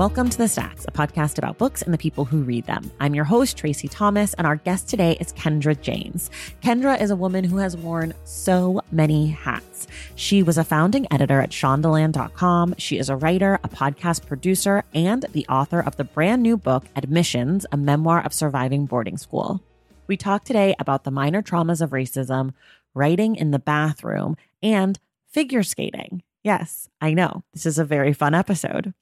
Welcome to The Stacks, a podcast about books and the people who read them. I'm your host, Tracy Thomas, and our guest today is Kendra James. Kendra is a woman who has worn so many hats. She was a founding editor at Shondaland.com. She is a writer, a podcast producer, and the author of the brand new book, Admissions, a memoir of surviving boarding school. We talk today about the minor traumas of racism, writing in the bathroom, and figure skating. Yes, I know. This is a very fun episode.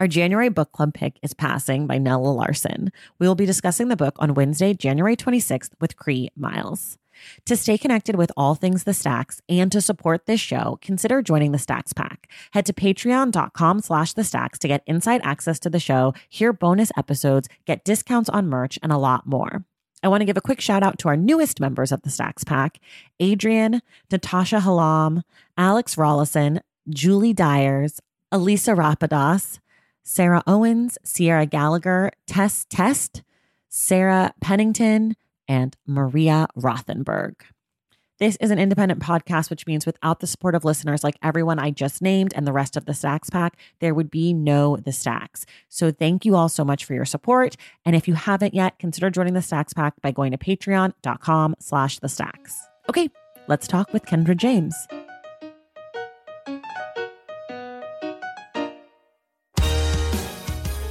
Our January book club pick is Passing by Nella Larsen. We will be discussing the book on Wednesday, January 26th with Cree Myles. To stay connected with all things the Stacks and to support this show, consider joining the Stacks Pack. Head to patreon.com slash the stacks to get inside access to the show, hear bonus episodes, get discounts on merch, and a lot more. I want to give a quick shout out to our newest members of the Stacks Pack Adrian, Natasha Halam, Alex Rollison, Julie Dyers, Elisa Rapidas, Sarah Owens, Sierra Gallagher, Tess Test, Sarah Pennington, and Maria Rothenberg. This is an independent podcast, which means without the support of listeners like everyone I just named and the rest of the Stacks Pack, there would be no The Stacks. So thank you all so much for your support. And if you haven't yet, consider joining the Stacks Pack by going to patreon.com slash the stacks. Okay, let's talk with Kendra James.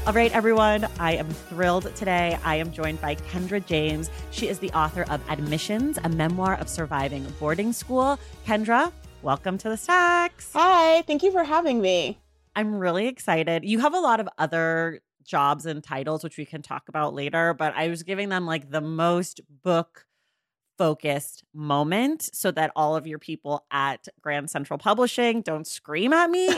All right, everyone, I am thrilled today. I am joined by Kendra James. She is the author of Admissions, a memoir of surviving boarding school. Kendra, welcome to the Stacks. Hi, thank you for having me. I'm really excited. You have a lot of other jobs and titles, which we can talk about later, but I was giving them like the most book focused moment so that all of your people at Grand Central Publishing don't scream at me.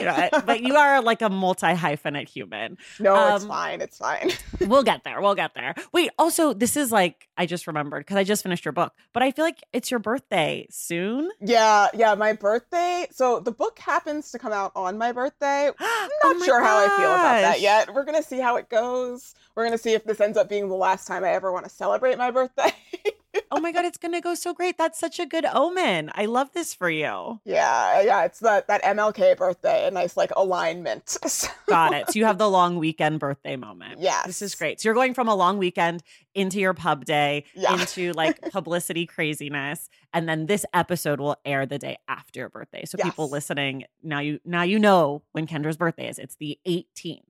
but you are like a multi hyphenate human. No, um, it's fine. It's fine. we'll get there. We'll get there. Wait, also, this is like, I just remembered because I just finished your book, but I feel like it's your birthday soon. Yeah, yeah, my birthday. So the book happens to come out on my birthday. I'm not oh sure gosh. how I feel about that yet. We're going to see how it goes. We're going to see if this ends up being the last time I ever want to celebrate my birthday. oh my god, it's gonna go so great. That's such a good omen. I love this for you. Yeah, yeah. It's that that MLK birthday, a nice like alignment. Got it. So you have the long weekend birthday moment. Yeah. This is great. So you're going from a long weekend into your pub day, yeah. into like publicity craziness. And then this episode will air the day after your birthday. So yes. people listening, now you now you know when Kendra's birthday is. It's the 18th.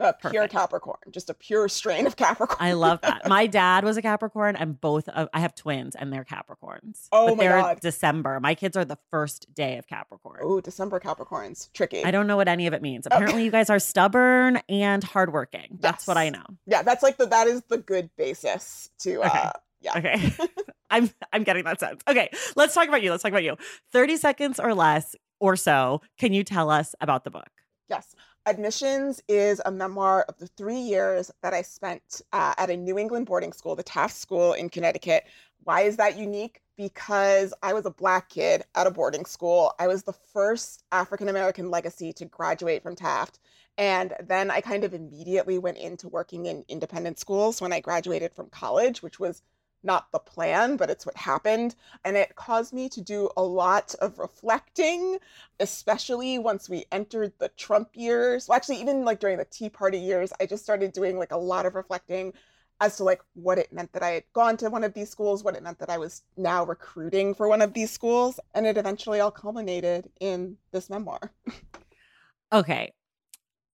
A pure. Capricorn, just a pure strain of Capricorn. I love that. My dad was a Capricorn, and both of, I have twins, and they're Capricorns. Oh but my they're god! December. My kids are the first day of Capricorn. Oh, December Capricorns, tricky. I don't know what any of it means. Apparently, okay. you guys are stubborn and hardworking. That's yes. what I know. Yeah, that's like the that is the good basis to. Okay. uh Yeah. Okay. I'm I'm getting that sense. Okay, let's talk about you. Let's talk about you. Thirty seconds or less or so. Can you tell us about the book? Yes. Admissions is a memoir of the three years that I spent uh, at a New England boarding school, the Taft School in Connecticut. Why is that unique? Because I was a Black kid at a boarding school. I was the first African American legacy to graduate from Taft. And then I kind of immediately went into working in independent schools when I graduated from college, which was not the plan, but it's what happened. And it caused me to do a lot of reflecting, especially once we entered the Trump years. Well, actually, even like during the Tea Party years, I just started doing like a lot of reflecting as to like what it meant that I had gone to one of these schools, what it meant that I was now recruiting for one of these schools. And it eventually all culminated in this memoir. okay.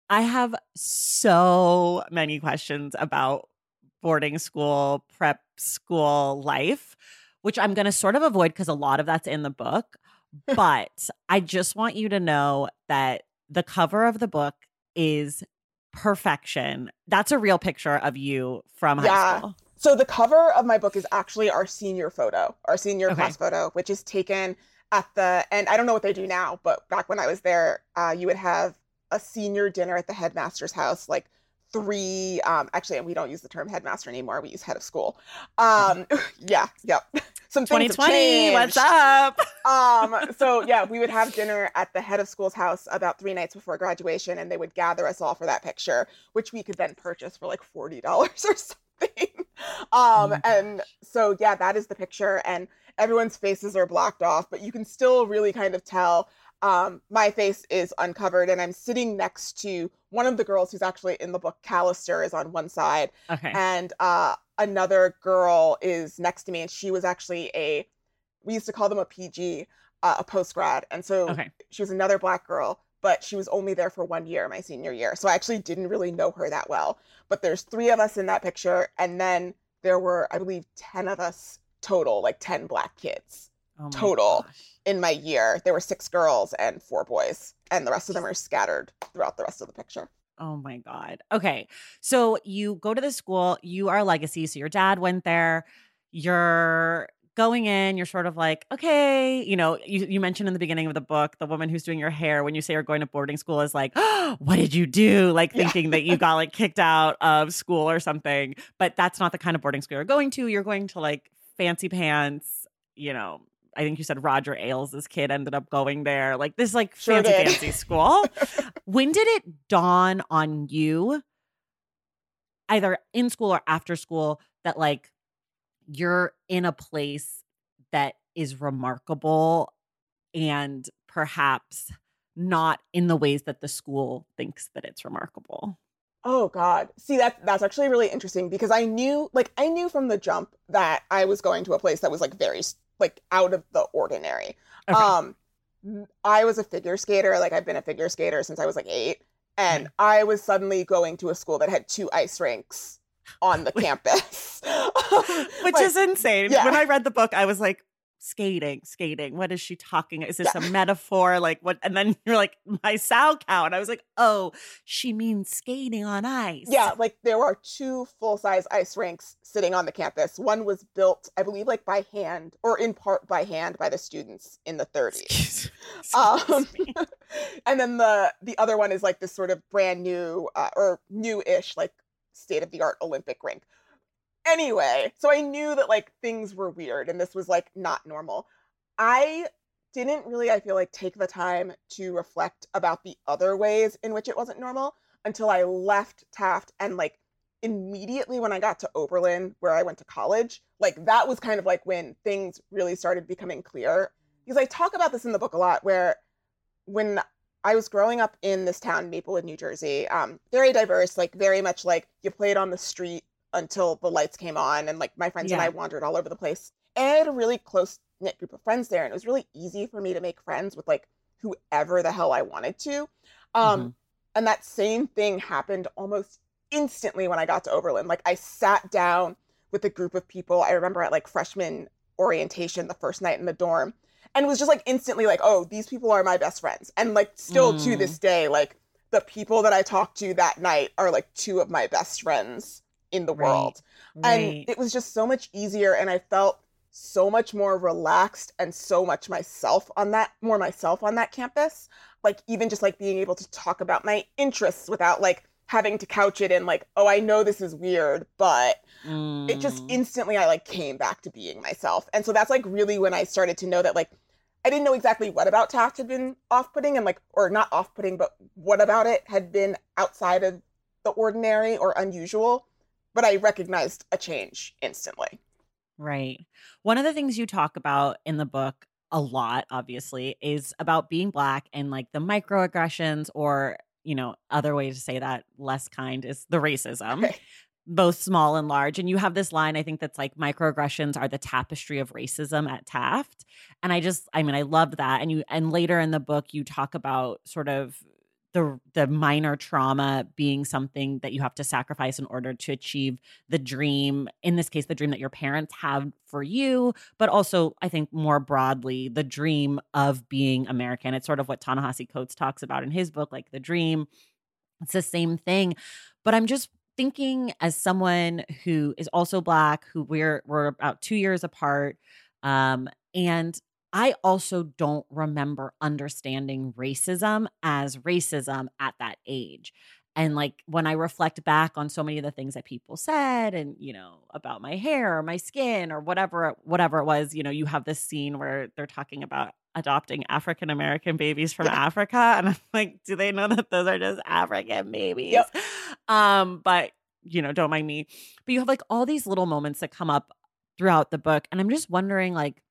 I have so many questions about boarding school, prep school life, which I'm going to sort of avoid because a lot of that's in the book. But I just want you to know that the cover of the book is perfection. That's a real picture of you from high yeah. school. So the cover of my book is actually our senior photo, our senior okay. class photo, which is taken at the and I don't know what they do now, but back when I was there, uh, you would have a senior dinner at the headmaster's house, like three um actually we don't use the term headmaster anymore we use head of school. Um yeah yep some 2020 what's up? Um so yeah we would have dinner at the head of school's house about three nights before graduation and they would gather us all for that picture which we could then purchase for like $40 or something. Um oh and so yeah that is the picture and everyone's faces are blocked off but you can still really kind of tell um, my face is uncovered and I'm sitting next to one of the girls who's actually in the book, Callister, is on one side. Okay. And uh, another girl is next to me and she was actually a, we used to call them a PG, uh, a post grad. And so okay. she was another black girl, but she was only there for one year, my senior year. So I actually didn't really know her that well. But there's three of us in that picture. And then there were, I believe, 10 of us total, like 10 black kids oh total. Gosh in my year, there were six girls and four boys, and the rest of them are scattered throughout the rest of the picture. Oh my God. Okay. So you go to the school, you are a legacy. So your dad went there. You're going in, you're sort of like, okay, you know, you, you mentioned in the beginning of the book, the woman who's doing your hair, when you say you're going to boarding school, is like, oh, what did you do? Like thinking yeah. that you got like kicked out of school or something. But that's not the kind of boarding school you're going to. You're going to like fancy pants, you know, I think you said Roger Ailes' kid ended up going there. Like this like sure fancy did. fancy school. when did it dawn on you, either in school or after school, that like you're in a place that is remarkable and perhaps not in the ways that the school thinks that it's remarkable? Oh God. See that that's actually really interesting because I knew like I knew from the jump that I was going to a place that was like very like out of the ordinary. Okay. Um, I was a figure skater. Like I've been a figure skater since I was like eight, and I was suddenly going to a school that had two ice rinks on the campus, which like, is insane. Yeah. When I read the book, I was like, skating, skating. What is she talking? Is this yeah. a metaphor? Like what? And then you're like, my sow cow. And I was like, oh, she means skating on ice. Yeah, like there are two full size ice rinks sitting on the campus. One was built, I believe, like by hand or in part by hand by the students in the 30s. Excuse, um, and then the the other one is like this sort of brand new uh, or new-ish like state of the art Olympic rink Anyway, so I knew that like things were weird and this was like not normal. I didn't really, I feel like, take the time to reflect about the other ways in which it wasn't normal until I left Taft and like immediately when I got to Oberlin, where I went to college, like that was kind of like when things really started becoming clear. Because I talk about this in the book a lot, where when I was growing up in this town, Maplewood, New Jersey, um, very diverse, like very much like you played on the street, until the lights came on and like my friends yeah. and I wandered all over the place. And I had a really close knit group of friends there and it was really easy for me to make friends with like whoever the hell I wanted to. Um mm-hmm. and that same thing happened almost instantly when I got to Oberlin. Like I sat down with a group of people. I remember at like freshman orientation the first night in the dorm and was just like instantly like, "Oh, these people are my best friends." And like still mm. to this day like the people that I talked to that night are like two of my best friends in the right. world. Right. And it was just so much easier and I felt so much more relaxed and so much myself on that more myself on that campus. Like even just like being able to talk about my interests without like having to couch it in like, oh, I know this is weird, but mm. it just mm. instantly I like came back to being myself. And so that's like really when I started to know that like I didn't know exactly what about Taft had been off putting and like, or not off putting, but what about it had been outside of the ordinary or unusual but I recognized a change instantly. Right. One of the things you talk about in the book a lot, obviously, is about being black and like the microaggressions, or, you know, other way to say that less kind is the racism. Both small and large. And you have this line, I think that's like microaggressions are the tapestry of racism at Taft. And I just, I mean, I loved that. And you, and later in the book, you talk about sort of the the minor trauma being something that you have to sacrifice in order to achieve the dream in this case the dream that your parents have for you but also i think more broadly the dream of being american. It's sort of what ta-nehisi coates talks about in his book like the dream. It's the same thing but i'm just thinking as someone who is also black who we're we're about 2 years apart um and I also don't remember understanding racism as racism at that age. And like when I reflect back on so many of the things that people said and, you know, about my hair or my skin or whatever, whatever it was, you know, you have this scene where they're talking about adopting African American babies from. Africa. And I'm like, do they know that those are just African babies? Yep. Um, but you know, don't mind me. But you have like all these little moments that come up throughout the book. And I'm just wondering, like,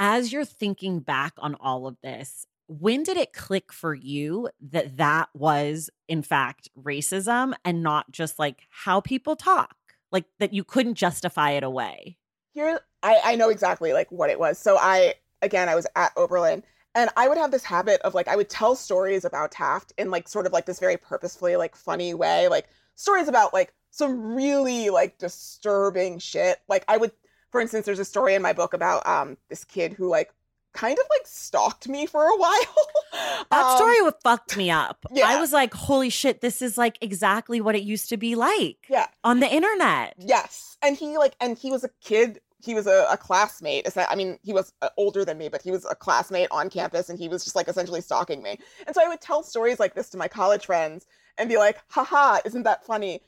as you're thinking back on all of this, when did it click for you that that was, in fact, racism and not just like how people talk? Like that you couldn't justify it away? Here, I, I know exactly like what it was. So I, again, I was at Oberlin and I would have this habit of like, I would tell stories about Taft in like sort of like this very purposefully like funny way, like stories about like some really like disturbing shit. Like I would, for instance, there's a story in my book about um this kid who like kind of like stalked me for a while. That Um, story would fucked me up. Yeah. I was like, holy shit, this is like exactly what it used to be like Yeah. on the internet. Yes, and he like, and he was a kid. He was a, a classmate. I mean, he was uh, older than me, but he was a classmate on campus, and he was just like essentially stalking me. And so I would tell stories like this to my college friends and be like, "Haha, isn't that funny?"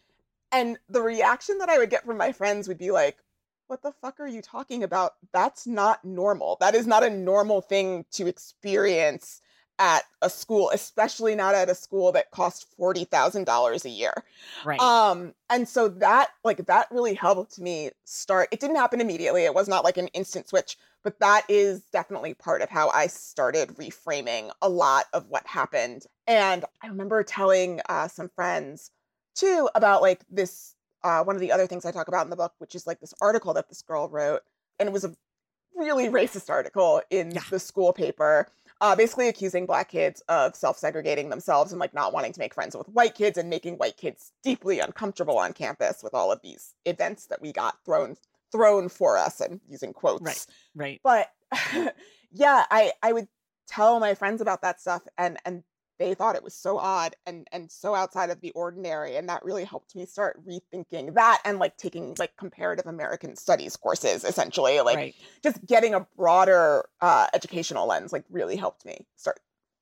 And the reaction that I would get from my friends would be like, "What the fuck are you talking about? That's not normal. That is not a normal thing to experience." At a school, especially not at a school that costs forty thousand dollars a year. Right. Um, and so that like that really helped me start. It didn't happen immediately. It was not like an instant switch, but that is definitely part of how I started reframing a lot of what happened. And I remember telling uh, some friends too about like this. Uh, one of the other things I talk about in the book, which is like this article that this girl wrote, and it was a really racist article in Yeah. the school paper uh, basically accusing black kids of self-segregating themselves and like not wanting to make friends with white kids and making white kids deeply uncomfortable on campus with all of these events that we got thrown thrown for us and using quotes Right. right. but yeah i i would tell my friends about that stuff and and they thought it was so odd and and so outside of the ordinary and that really helped me start rethinking that and like taking like comparative american studies courses essentially like right. just getting a broader uh, educational lens like really helped me start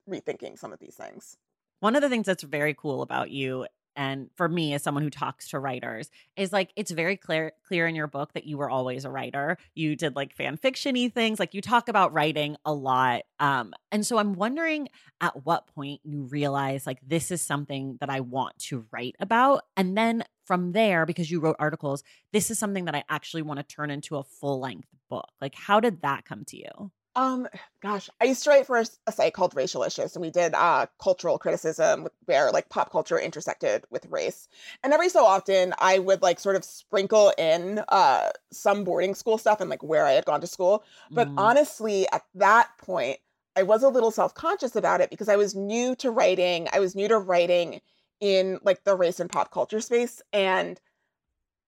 rethinking some of these things One of the things that's very cool about you and for me as someone who talks to writers is like it's very clear clear in your book that you were always a writer. You did like fan fictiony things, like you talk about writing a lot. Um and so I'm wondering at what point you realize like this is something that I want to write about and then from there because you wrote articles, this is something that I actually want to turn into a full-length book. Like how did that come to you? Um gosh i used to write for a site called Racialicious, and we did uh cultural criticism where like pop culture intersected with race and every so often i would like sort of sprinkle in uh some boarding school stuff and like where i had gone to school But Mm, honestly, at that point, I was a little self conscious about it because I was new to writing. I was new to writing in like the race and pop culture space. And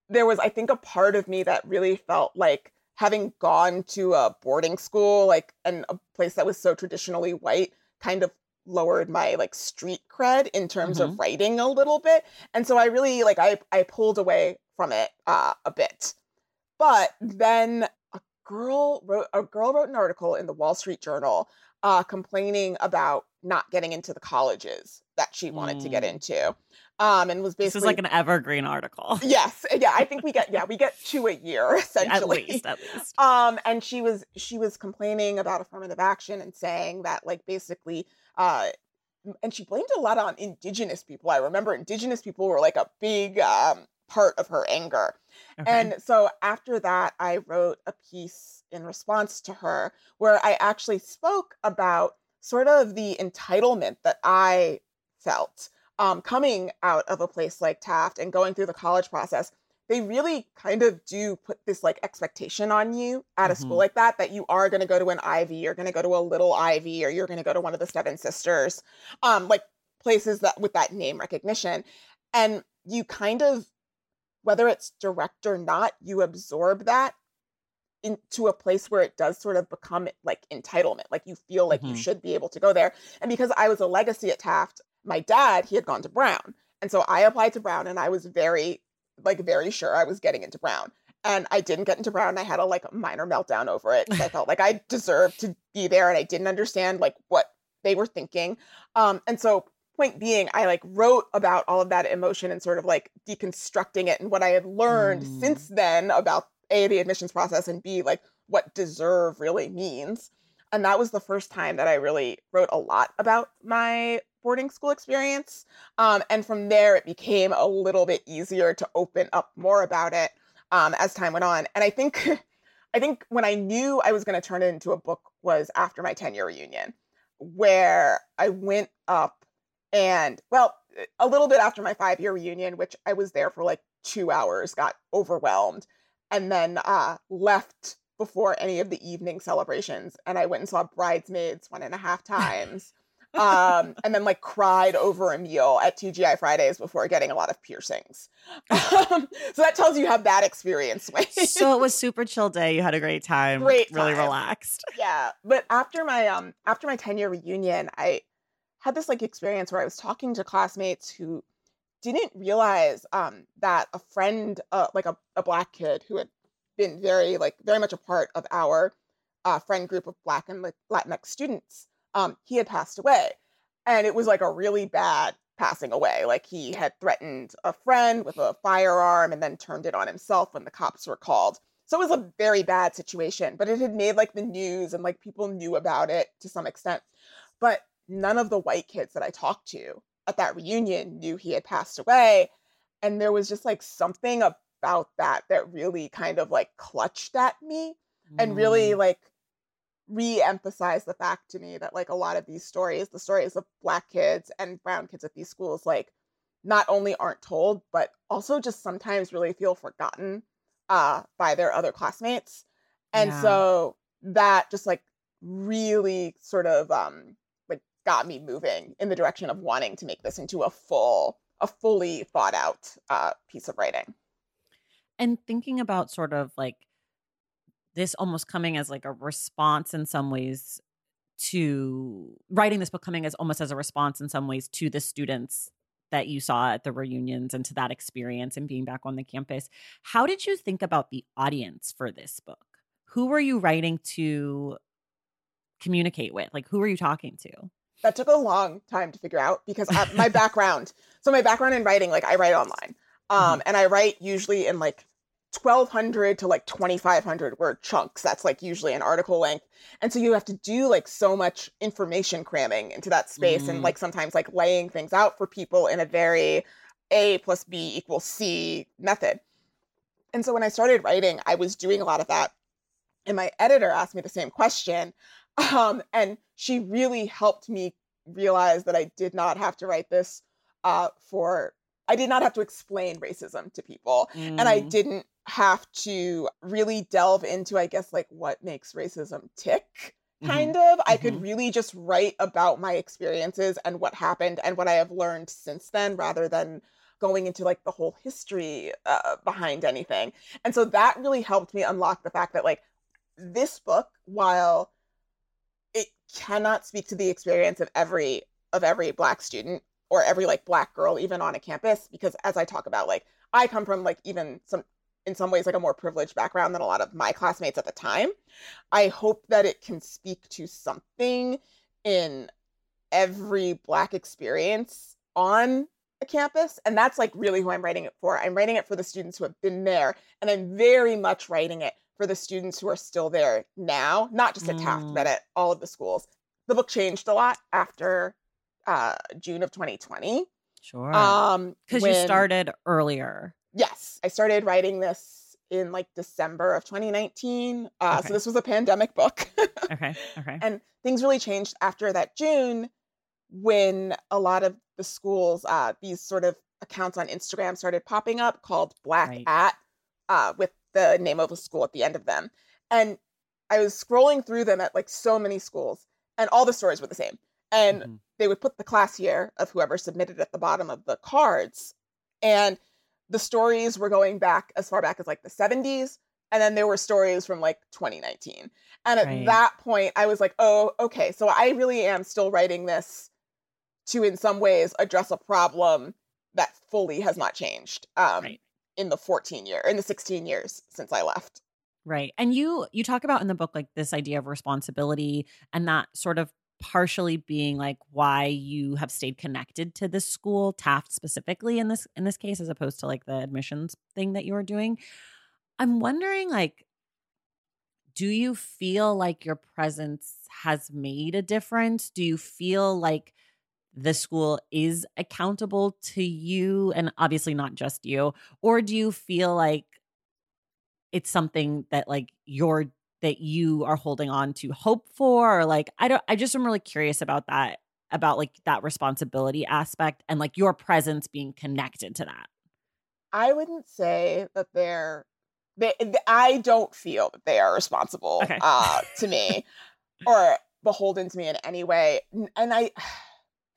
there was, I think, a part of me that really felt like having gone to a boarding school, like, and a place that was so traditionally white, kind of lowered my like street cred in terms of writing a little bit. And so I really like I I pulled away from it uh, a bit. But then a girl wrote a girl wrote an article in the Wall Street Journal uh, complaining about not getting into the colleges that she wanted to get Mm. into, um, and was basically this is like an evergreen article. yes, yeah. I think we get yeah we get two a year essentially at least, at least. Um, and she was she was complaining about affirmative action and saying that like basically uh and she blamed a lot on indigenous people. I remember indigenous people were like a big um part of her anger. Okay. And so after that, I wrote a piece in response to her where I actually spoke about sort of the entitlement that I felt um, coming out of a place like Taft and going through the college process. They really kind of do put this like expectation on you at a school Mhm. like that that you are going to go to an Ivy, you're going to go to a little Ivy, or you're going to go to one of the Seven Sisters, um, like places that with that name recognition, and you kind of whether it's direct or not, you absorb that into a place where it does sort of become like entitlement. Like you feel like you Mhm. should be able to go there. And because I was a legacy at Taft, my dad, he had gone to Brown. And so I applied to Brown and I was very, like, very sure I was getting into Brown. And I didn't get into Brown. I had a like minor meltdown over it. I felt like I deserved to be there and I didn't understand like what they were thinking. Um, and so point being, I like wrote about all of that emotion and sort of like deconstructing it and what I had learned Mm. since then about A, the admissions process, and B, like what deserve really means. And that was the first time that I really wrote a lot about my boarding school experience. Um, and from there, it became a little bit easier to open up more about it um, as time went on. And I think, I think when I knew I was going to turn it into a book was after my 10 year reunion, where I went up and, well, a little bit after my five year reunion, which I was there for like two hours, got overwhelmed, and then uh, left before any of the evening celebrations. And I went and saw Bridesmaids one and a half times. Um, and then like cried over a meal at TGI Fridays before getting a lot of piercings. Um, so that tells you how bad experience went. so it was super chill day. You had a great time. Great Really time. relaxed. yeah but after my um after my 10 year reunion i had this like experience where i was talking to classmates who didn't realize um that a friend uh like a, a black kid who had been very like very much a part of our uh, friend group of black and like, latinx students um he had passed away and it was like a really bad passing away like he had threatened a friend with a firearm and then turned it on himself when the cops were called so it was a very bad situation, but it had made like the news and like people knew about it to some extent. But none of the white kids that I talked to at that reunion knew he had passed away. And there was just like something about that that really kind of like clutched at me and really Mm. like re-emphasized the fact to me that like a lot of these stories, the stories of black kids and brown kids at these schools, like not only aren't told, but also just sometimes really feel forgotten uh, by their other classmates. And Yeah. so that just like really sort of um like got me moving in the direction of wanting to make this into a full, a fully thought out uh, piece of writing. and thinking about sort of like this almost coming as like a response in some ways to writing this book coming as almost as a response in some ways to the students that you saw at the reunions and to that experience and being back on the campus. How did you think about the audience for this book? Who were you writing to communicate with? Like who were you talking to? That took a long time to figure out because uh, my background, so my background in writing, like I write online, um, and I write usually in like 1200 to like 2500 word chunks. That's like usually an article length. And so you have to do like so much information cramming into that space and Mm. like sometimes like laying things out for people in a very A plus B equals C method. And so when I started writing, I was doing a lot of that. And my editor asked me the same question. Um, and she really helped me realize that I did not have to write this uh, for, I did not have to explain racism to people and I Mm. didn't have to really delve into, I guess, like what makes racism tick. Mhm. Kind of. I could Mhm. really just write about my experiences and what happened and what I have learned since then rather than going into like the whole history uh, behind anything. And so that really helped me unlock the fact that, like, this book, while it cannot speak to the experience of every of every black student or every like black girl even on a campus because as i talk about like i come from like even some in some ways like a more privileged background than a lot of my classmates at the time. I hope that it can speak to something in every black experience on a campus and that's like really who i'm writing it for. I'm writing it for the students who have been there and i'm very much writing it for the students who are still there now not just at taft Mm. but at all of the schools. The book changed a lot after uh, june of 2020 sure. Um because you started earlier Yes, I started writing this in like December of 2019. Uh, Okay. So this was a pandemic book. Okay. Okay. and things really changed after that June when a lot of the schools, uh, these sort of accounts on Instagram started popping up called Black Right. at uh, with the name of a school at the end of them. And I was scrolling through them at like so many schools, and all the stories were the same. And Mhm. they would put the class year of whoever submitted at the bottom of the cards. And the stories were going back as far back as like the 70s. And then there were stories from like 2019. And at Right. that point, I was like, oh, okay. So I really am still writing this to, in some ways, address a problem that fully has not changed um, Right. in the 14 year, in the 16 years since I left. Right. And you you talk about in the book like this idea of responsibility and that sort of partially being like why you have stayed connected to this school, Taft specifically in this in this case as opposed to like the admissions thing that you were doing. I'm wondering like do you feel like your presence has made a difference? Do you feel like the school is accountable to you and obviously not just you or do you feel like it's something that like you're that you are holding on to hope for or like i don't i just am really curious about that about like that responsibility aspect and like your presence being connected to that I wouldn't say that they're, they, I don't feel that they are responsible Okay. uh, to me or beholden to me in any way. And I,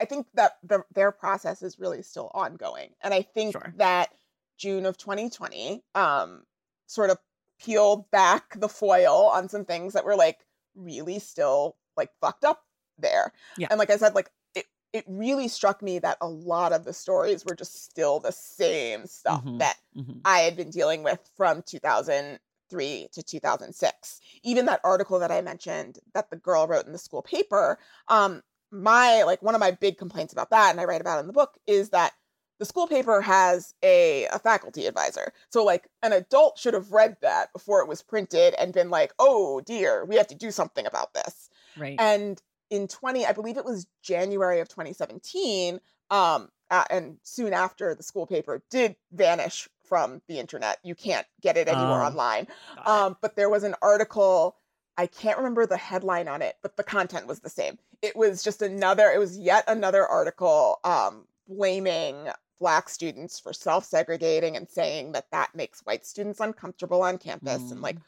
I think that the, their process is really still ongoing. And I think Sure. that June of 2020 um, sort of peeled back the foil on some things that were like really still like fucked up there. Yeah. And like I said, like it, it really struck me that a lot of the stories were just still the same stuff Mhm. that Mhm. I had been dealing with from 2003 to 2006. Even that article that I mentioned that the girl wrote in the school paper, um, my like one of my big complaints about that, and I write about it in the book, is that the school paper has a, a faculty advisor. So like an adult should have read that before it was printed and been like, oh dear, we have to do something about this. right And in 20, I believe it was January of 2017, um, uh, and soon after the school paper did vanish from the internet. You can't get it anywhere Oh. online. Um, but there was an article, I can't remember the headline on it, but the content was the same. It was just another, it was yet another article um, blaming Black students for self segregating and saying that that makes white students uncomfortable on campus and like Mm.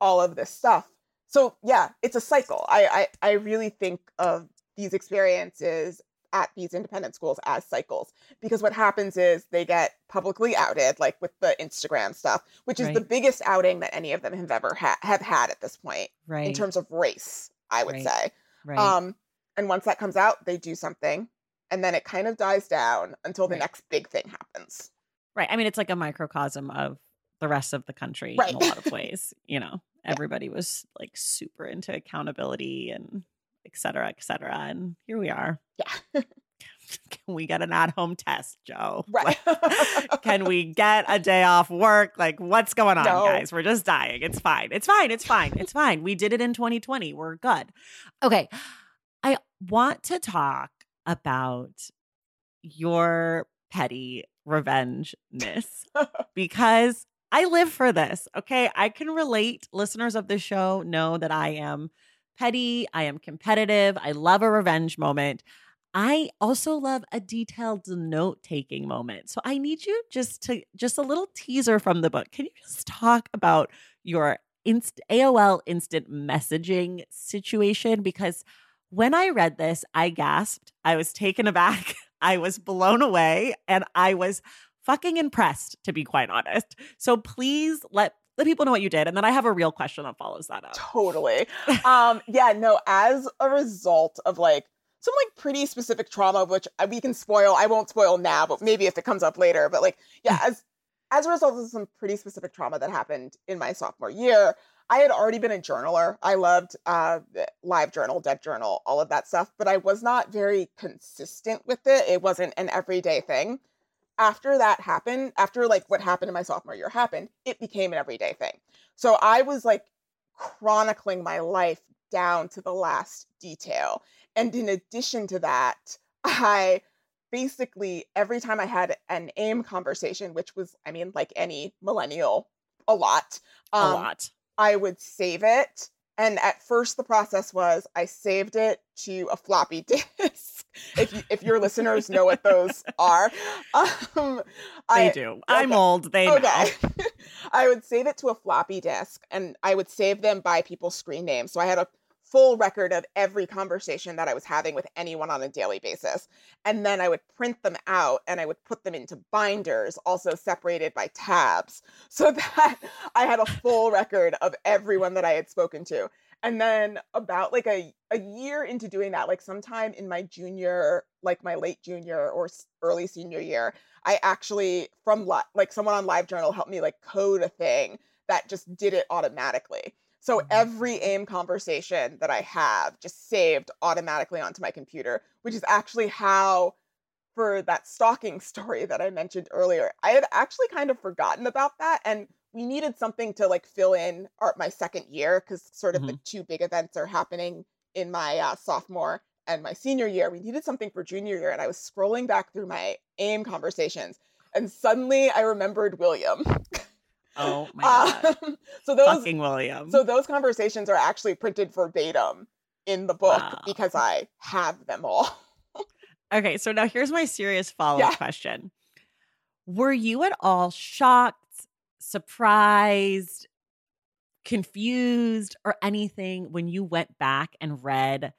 all of this stuff. So yeah, it's a cycle. I, I I really think of these experiences at these independent schools as cycles because what happens is they get publicly outed, like with the Instagram stuff, which is the biggest outing that any of them have ever had have had at this point right in terms of race. I would Right. say. right Um, and once that comes out, they do something, and then it kind of dies down until the Right. next big thing happens. right i mean it's like a microcosm of the rest of the country Right. in a lot of ways you know? Everybody was like super into accountability and et cetera et cetera and here we are. Yeah. can we get an at-home test joe? Right. Like, can we get a day off work? Like what's going on No. guys? We're just dying. It's fine. It's fine. It's fine. It's fine. We did it in 2020 we're good. Okay. I want to talk about your petty revengeness because I live for this. Okay. I can relate. Listeners of the show know that I am petty, I am competitive, I love a revenge moment. I also love a detailed note taking moment. So I need you just to just a little teaser from the book. Can you just talk about your inst- AOL instant messaging situation? Because when I read this, I gasped. I was taken aback. I was blown away and I was fucking impressed, to be quite honest. So please let let people know what you did. And then I have a real question that follows that up. totally. Um, yeah, no, as a result of like some like pretty specific trauma, which we can spoil. I won't spoil now, but maybe if it comes up later. But like, yeah, as as a result of some pretty specific trauma that happened in my sophomore year, I had already been a journaler. I loved uh, live journal, dead journal, all of that stuff, but I was not very consistent with it. It wasn't an everyday thing. After that happened, after like what happened in my sophomore year happened, it became an everyday thing. So I was like chronicling my life down to the last detail. And in addition to that, I basically every time I had an AIM conversation, which was, I mean, like any millennial, a lot. Um, a lot. I would save it. And at first, the process was I saved it to a floppy disk. if you, if your listeners know what those are, um, they I, do. Okay. I'm old. They okay. know. I would save it to a floppy disk, and I would save them by people's screen names. So I had a full record of every conversation that I was having with anyone on a daily basis. And then I would print them out and I would put them into binders, also separated by tabs, so that I had a full record of everyone that I had spoken to. And then about like a, a year into doing that, like sometime in my junior, like my late junior or early senior year, I actually from li- like someone on LiveJournal helped me like code a thing that just did it automatically. So every AIM conversation that I have just saved automatically onto my computer, which is actually how, for that stalking story that I mentioned earlier, I had actually kind of forgotten about that. And we needed something to like fill in our, my second year because sort of mm-hmm. the two big events are happening in my uh, sophomore and my senior year. We needed something for junior year. And I was scrolling back through my AIM conversations and suddenly I remembered William. Oh my god! Um, so those fucking William. So those conversations are actually printed verbatim in the book wow. because I have them all. okay, so now here's my serious follow up yeah. question: Were you at all shocked, surprised, confused, or anything when you went back and read?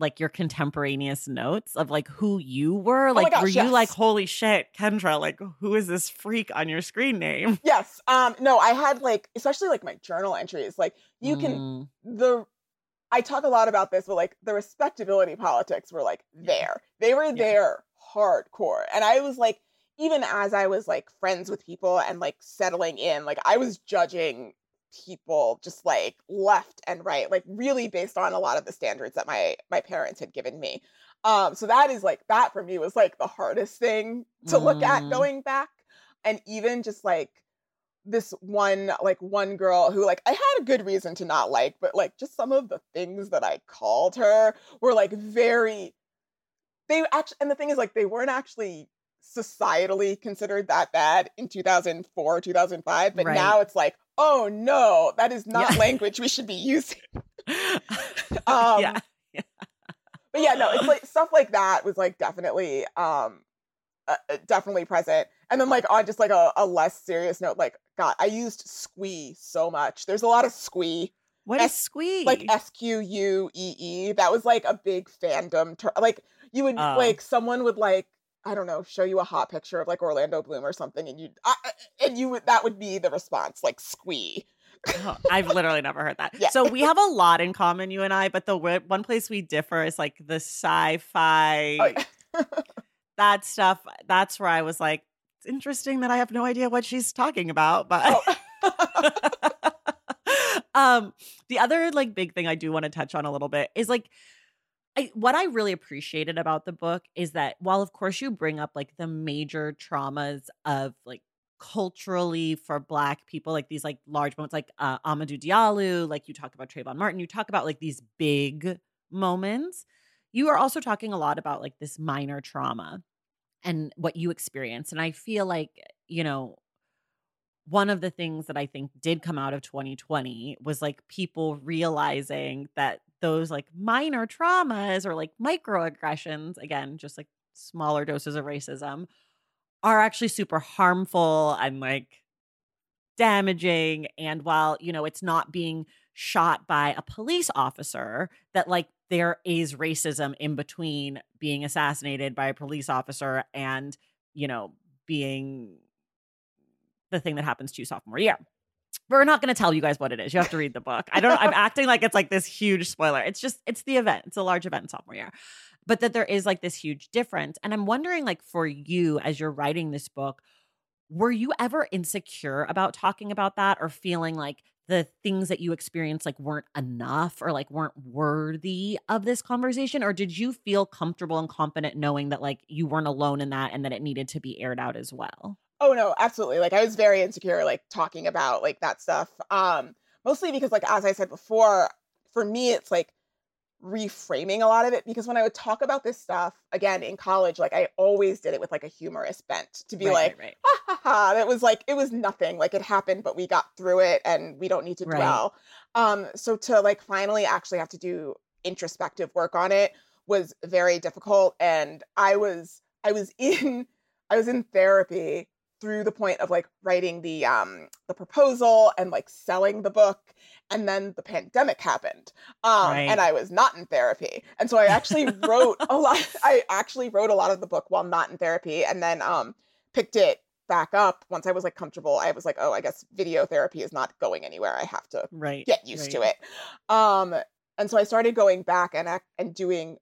Like your contemporaneous notes of like who you were? Oh like, gosh, were you like, holy shit, Kendra, like, who is this freak on your screen name? Yes. Um, no, I had like, especially like my journal entries, like, you mm. can, the, I talk a lot about this, but like the respectability politics were like there. They were yeah. there hardcore. And I was like, even as I was like friends with people and like settling in, like I was judging people just like left and right like really based on a lot of the standards that my my parents had given me um so that is like that for me was like the hardest thing to mm. look at mm. going back and even just like this one like one girl who like I had a good reason to not like but like just some of the things that I called her were like very they actually and the thing is like they weren't actually societally considered that bad in 2004 2005 but right. now it's like oh no that is not yeah. language we should be using um yeah. yeah. but yeah no it's like stuff like that was like definitely um uh, uh, definitely present and then like on just like a, a less serious note like god i used squee so much there's a lot of squee what S- is squee like s-q-u-e-e that was like a big fandom ter- like you would oh. like someone would like I don't know, show you a hot picture of like Orlando Bloom or something, and you and you would that would be the response, like squee. oh, I've literally never heard that. Yeah. So we have a lot in common, you and I, but the one place we differ is like the sci-fi. Oh, yeah. that stuff. That's where I was like, it's interesting that I have no idea what she's talking about, but. Oh. um, the other like big thing I do want to touch on a little bit is like I, what I really appreciated about the book is that while of course you bring up like the major traumas of like culturally for black people like these like large moments like uh, Amadou Diallo like you talk about Trayvon Martin you talk about like these big moments you are also talking a lot about like this minor trauma and what you experience and I feel like you know one of the things that I think did come out of 2020 was like people realizing that those like minor traumas or like microaggressions, again, just like smaller doses of racism, are actually super harmful and like damaging. And while, you know, it's not being shot by a police officer, that like there is racism in between being assassinated by a police officer and, you know, being the thing that happens to you sophomore year we're not going to tell you guys what it is. You have to read the book. I don't. I'm acting like it's like this huge spoiler. It's just it's the event. It's a large event in sophomore year, but that there is like this huge difference. And I'm wondering, like for you as you're writing this book, were you ever insecure about talking about that, or feeling like the things that you experienced like weren't enough or like weren't worthy of this conversation or did you feel comfortable and confident knowing that like you weren't alone in that and that it needed to be aired out as well Oh no, absolutely. Like I was very insecure like talking about like that stuff. Um mostly because like as I said before, for me it's like reframing a lot of it because when I would talk about this stuff again in college, like I always did it with like a humorous bent to be Right, like, right, right. ha ha ha. It was like it was nothing. Like it happened, but we got through it and we don't need to dwell. Um, so to like finally actually have to do introspective work on it was very difficult. And I was I was in I was in therapy through the point of like writing the um the proposal and like selling the book and then the pandemic happened um Right. and i was not in therapy and so i actually wrote a lot i actually wrote a lot of the book while not in therapy and then um picked it back up once i was like comfortable i was like oh i guess video therapy is not going anywhere i have to Right. get used to it. Um, and so I started going back and and doing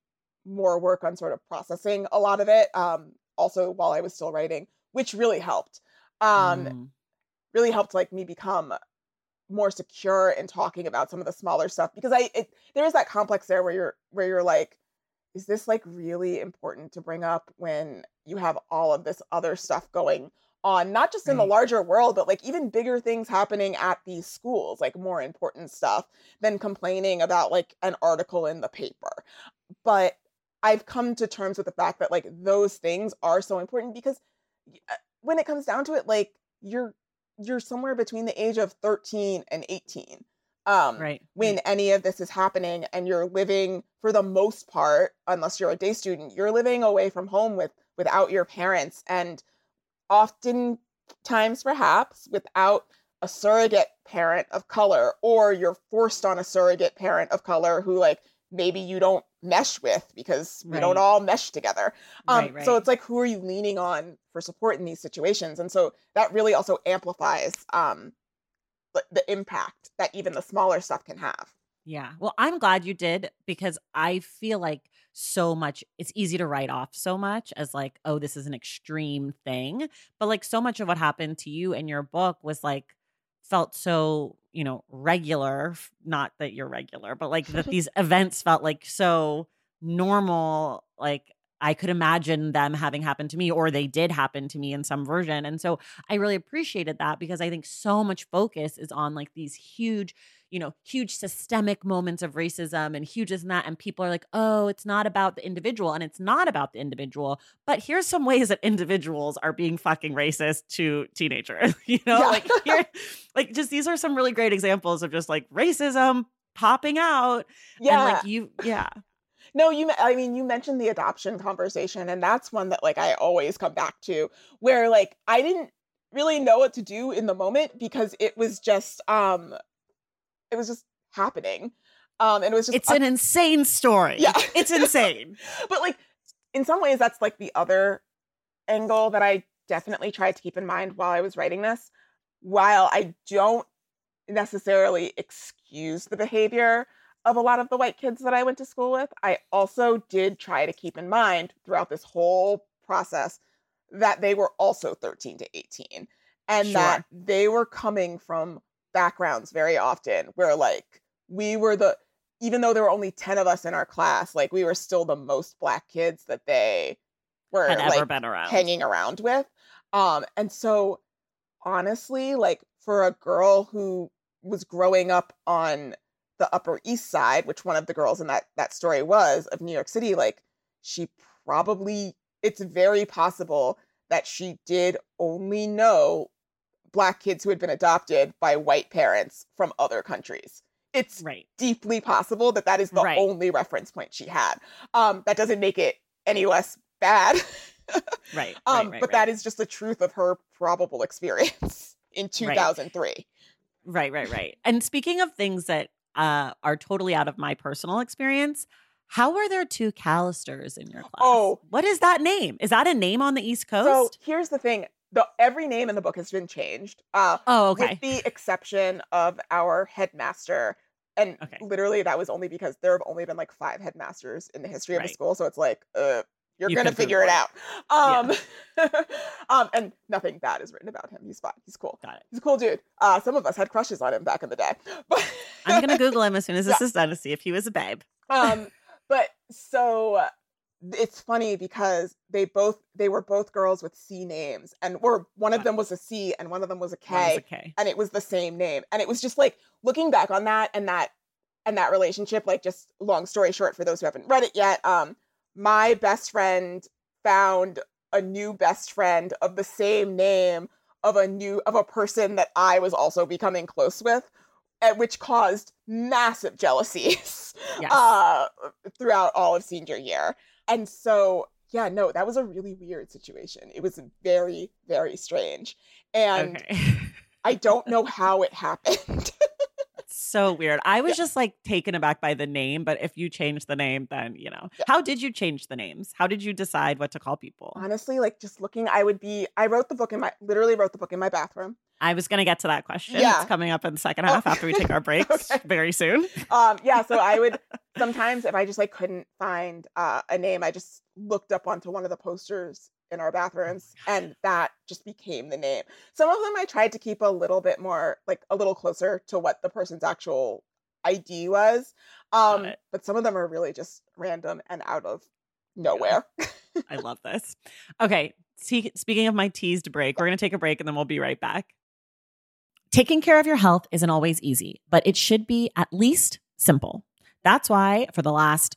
more work on sort of processing a lot of it. Um, also while I was still writing, which really helped. Um, Mm. really helped like me become more secure in talking about some of the smaller stuff because I it, there is that complex there where you're where you're like, is this like really important to bring up when you have all of this other stuff going on, not just in the larger world, but like even bigger things happening at these schools, like more important stuff than complaining about like an article in the paper. But I've come to terms with the fact that like those things are so important because when it comes down to it, like you're you're somewhere between the age of 13 and 18 um Right. when right. any of this is happening and you're living for the most part unless you're a day student you're living away from home with without your parents and often times perhaps without a surrogate parent of color or you're forced on a surrogate parent of color who like maybe you don't mesh with because we don't all mesh together um, right, right. so it's like who are you leaning on for support in these situations and so that really also amplifies um the, the impact that even the smaller stuff can have Yeah. Well, I'm glad you did because I feel like so much it's easy to write off so much as like, oh, this is an extreme thing. But like so much of what happened to you in your book was like felt so, you know, regular. Not that you're regular, but like that these events felt like so normal. Like I could imagine them having happened to me or they did happen to me in some version. And so I really appreciated that because I think so much focus is on like these huge you know, huge systemic moments of racism and huge and that. And people are like, oh, it's not about the individual. And it's not about the individual. But here's some ways that individuals are being fucking racist to teenagers. you know, Yeah. like here, like just these are some really great examples of just like racism popping out. yeah And like you, yeah. No, you. I mean, you mentioned the adoption conversation, and that's one that like I always come back to, where like I didn't really know what to do in the moment because it was just, um, it was just happening, um, and it was just. It's an insane story. Yeah. It's insane. but like, in some ways, that's like the other angle that I definitely tried to keep in mind while I was writing this. While I don't necessarily excuse the behavior of a lot of the white kids that I went to school with, I also did try to keep in mind throughout this whole process that they were also 13 to 18 and that they were coming from backgrounds very often where like we were the even though there were only 10 of us in our class like we were still the most black kids that they were Had ever like been around. hanging around with. Um, and so honestly, like for a girl who was growing up on the Upper East Side, which one of the girls in that that story was of New York City, like she probably it's very possible that she did only know black kids who had been adopted by white parents from other countries. It's Right. deeply possible that that is the Right. only reference point she had. Um, that doesn't make it any less bad. Right. Um, right, right, but that is just the truth of her probable experience in 2003. Right, right, right. And speaking of things that uh, are totally out of my personal experience, how are there two Callisters in your class? Oh. what is that name? Is that a name on the East Coast? So here's the thing: the every name in the book has been changed, uh, oh, okay. with the exception of our headmaster. And Okay. literally, that was only because there have only been like five headmasters in the history of the school. So it's like, uh, you're You gonna figure it out. Um, um, and nothing bad is written about him. He's fine. He's cool. Got it. He's a cool dude. Uh, some of us had crushes on him back in the day. But I'm gonna Google him as soon as this Yeah. is done to see if he was a babe. um but so uh, it's funny because they both they were both girls with c names and or one of them was a c and one of them was a k a K. and it was the same name and it was just like looking back on that and that and that relationship, like just long story short, for those who haven't read it yet, um, my best friend found a new best friend of the same name of a new of a person that I was also becoming close with, at which caused massive jealousies yes. uh, throughout all of senior year. And so, yeah, no, that was a really weird situation. It was very, very strange, and okay. I don't know how it happened. So weird. I was yeah. just like taken aback by the name, but if you change the name, then you know. Yeah. How did you change the names? How did you decide what to call people? Honestly, like just looking, I would be. I wrote the book in my literally wrote the book in my bathroom. I was going to get to that question. Yeah. It's coming up in the second half oh. after we take our breaks okay. very soon. Um, yeah. So I would sometimes, if I just like couldn't find uh, a name, I just looked up onto one of the posters in our bathrooms and that just became the name. Some of them i tried to keep a little bit more like a little closer to what the person's actual id was um but some of them are really just random and out of nowhere. I love this. Okay speaking of my teased break we're going to take a break and then we'll be right back. Taking care of your health isn't always easy but it should be at least simple. That's why for the last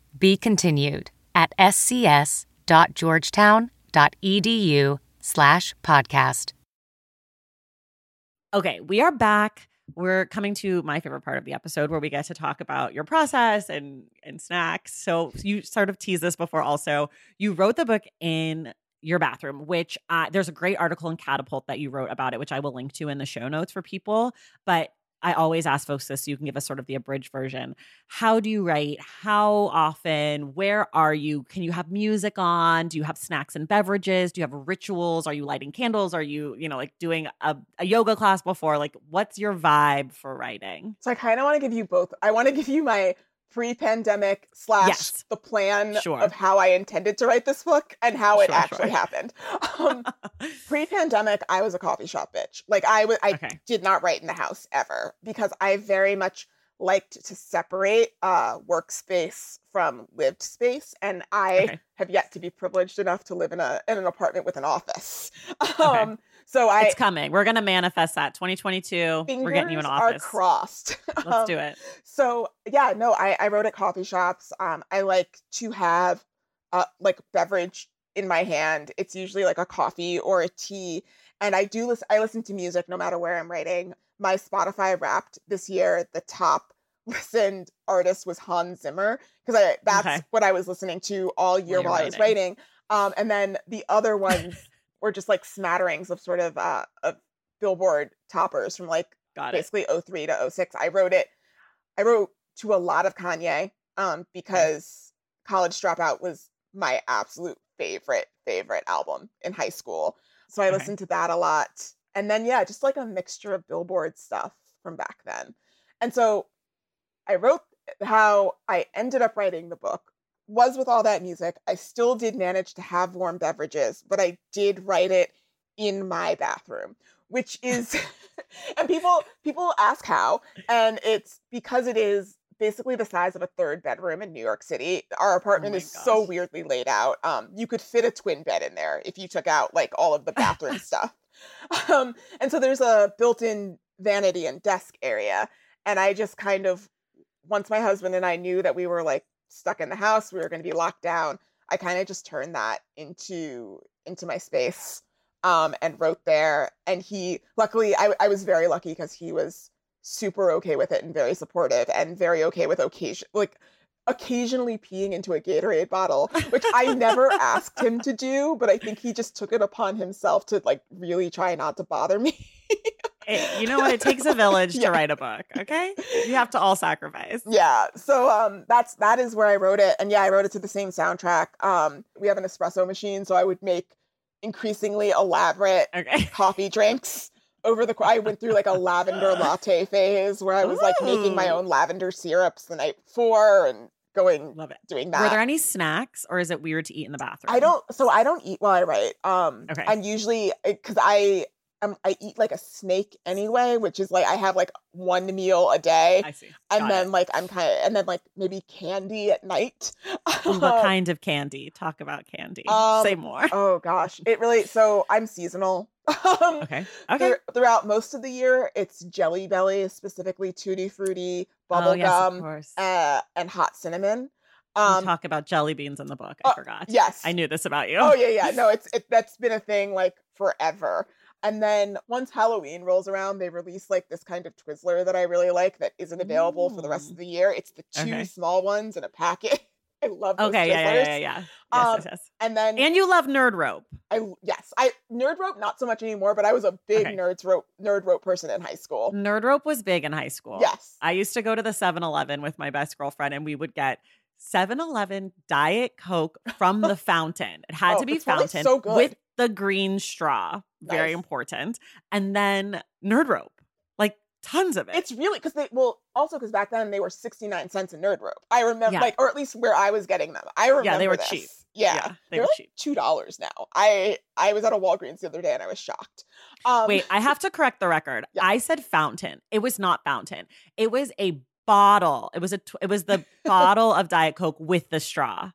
be continued at scs.georgetown.edu slash podcast. Okay, we are back. We're coming to my favorite part of the episode where we get to talk about your process and and snacks. So you sort of teased this before also. You wrote the book in your bathroom, which there's a great article in Catapult that you wrote about it, which I will link to in the show notes for people. But I always ask folks this so you can give us sort of the abridged version. How do you write? How often? Where are you? Can you have music on? Do you have snacks and beverages? Do you have rituals? Are you lighting candles? Are you, you know, like doing a, a yoga class before? Like, what's your vibe for writing? So I kind of want to give you both. I want to give you my pre-pandemic slash yes. the plan sure. of how I intended to write this book and how it actually sure. happened. Um, pre-pandemic, I was a coffee shop bitch. Like I was, I okay. did not write in the house ever because I very much liked to separate uh, workspace from lived space, and I okay. have yet to be privileged enough to live in a in an apartment with an office. Um, So I it's coming. We're gonna manifest that 2022. We're getting you in fingers are office. crossed. Let's Um, do it. So yeah, no, I, I wrote at coffee shops. Um, I like to have uh like beverage in my hand. It's usually like a coffee or a tea. And I do listen I listen to music no matter where I'm writing. My Spotify wrapped this year, the top listened artist was Hans Zimmer. Because I that's Okay. what I was listening to all year while I was writing. writing. Um, and then the other ones were just like smatterings of sort of uh of billboard toppers from like Got it. basically 03 to 06. I wrote it. I wrote to a lot of Kanye um, because College Dropout was my absolute favorite, favorite album in high school. So I Okay. listened to that a lot. And then, yeah, just like a mixture of Billboard stuff from back then. And so I wrote how I ended up writing the book was with all that music. I still did manage to have warm beverages, but I did write it in my bathroom, which is and people people ask how and it's because it is basically the size of a third bedroom in New York City. Our apartment my is so weirdly laid out. Um you could fit a twin bed in there if you took out like all of the bathroom stuff. Um and so there's a built-in vanity and desk area and I just kind of once my husband and I knew that we were like stuck in the house, we were going to be locked down, I kind of just turned that into into my space um and wrote there and he luckily I I was very lucky because he was super okay with it and very supportive and very okay with occasion like occasionally peeing into a Gatorade bottle, which I never asked him to do, but I think he just took it upon himself to like really try not to bother me. It- you know what? It takes a village Yeah. to write a book. Okay, you have to all sacrifice. Yeah. So um that's that is where I wrote it. And yeah, I wrote it to the same soundtrack. Um we have an espresso machine, so I would make increasingly elaborate Okay. coffee drinks over the I went through like a lavender latte phase where I was like making my own lavender syrups the night before and going Love it. doing that. Were there any snacks, or is it weird to eat in the bathroom? I don't so I don't eat while I write. Um Okay. and usually cuz I um, I eat like a snake anyway, which is like I have like one meal a day I see. and Got then it. like I'm kind of and then like maybe candy at night. what kind of candy? Talk about candy. Um, Say more. oh gosh, it really so I'm seasonal. um, Okay. Okay. through- throughout most of the year, it's Jelly Belly, specifically Tutti Frutti, oh bubble yes, of gum, course. uh, and hot cinnamon. Um, talk about jelly beans in the book. I uh, forgot. yes, I knew this about you. Oh yeah, yeah. No, it's it. That's been a thing like forever. And then once Halloween rolls around, they release like this kind of Twizzler that I really like that isn't available for the rest of the year. It's the two Okay. small ones in a packet. I love those Okay. Twizzlers. Yeah. Yeah. Yeah. Yeah. Yes. Um, yes. Yes. And then And you love Nerd Rope. I yes, I nerd rope not so much anymore, but I was a big Okay. nerds rope nerd rope person in high school. Nerd Rope was big in high school. Yes. I used to go to the 7 Eleven with my best girlfriend, and we would get 7 Eleven Diet Coke from the fountain. It had Oh, to be fountain so with the green straw. Very Nice. important. And then Nerd Rope, like tons of it. It's really because they well also because back then they were sixty nine cents a nerd rope. I remember Yeah. like or at least where I was getting them. I remember Yeah, they were this. cheap. Yeah, Yeah, they they're were like cheap. two dollars now. I I was at a Walgreens the other day and I was shocked. Um, Wait, I have to correct the record. Yeah. I said fountain. It was not fountain. It was a bottle. It was a. Tw- it was the bottle of Diet Coke with the straw.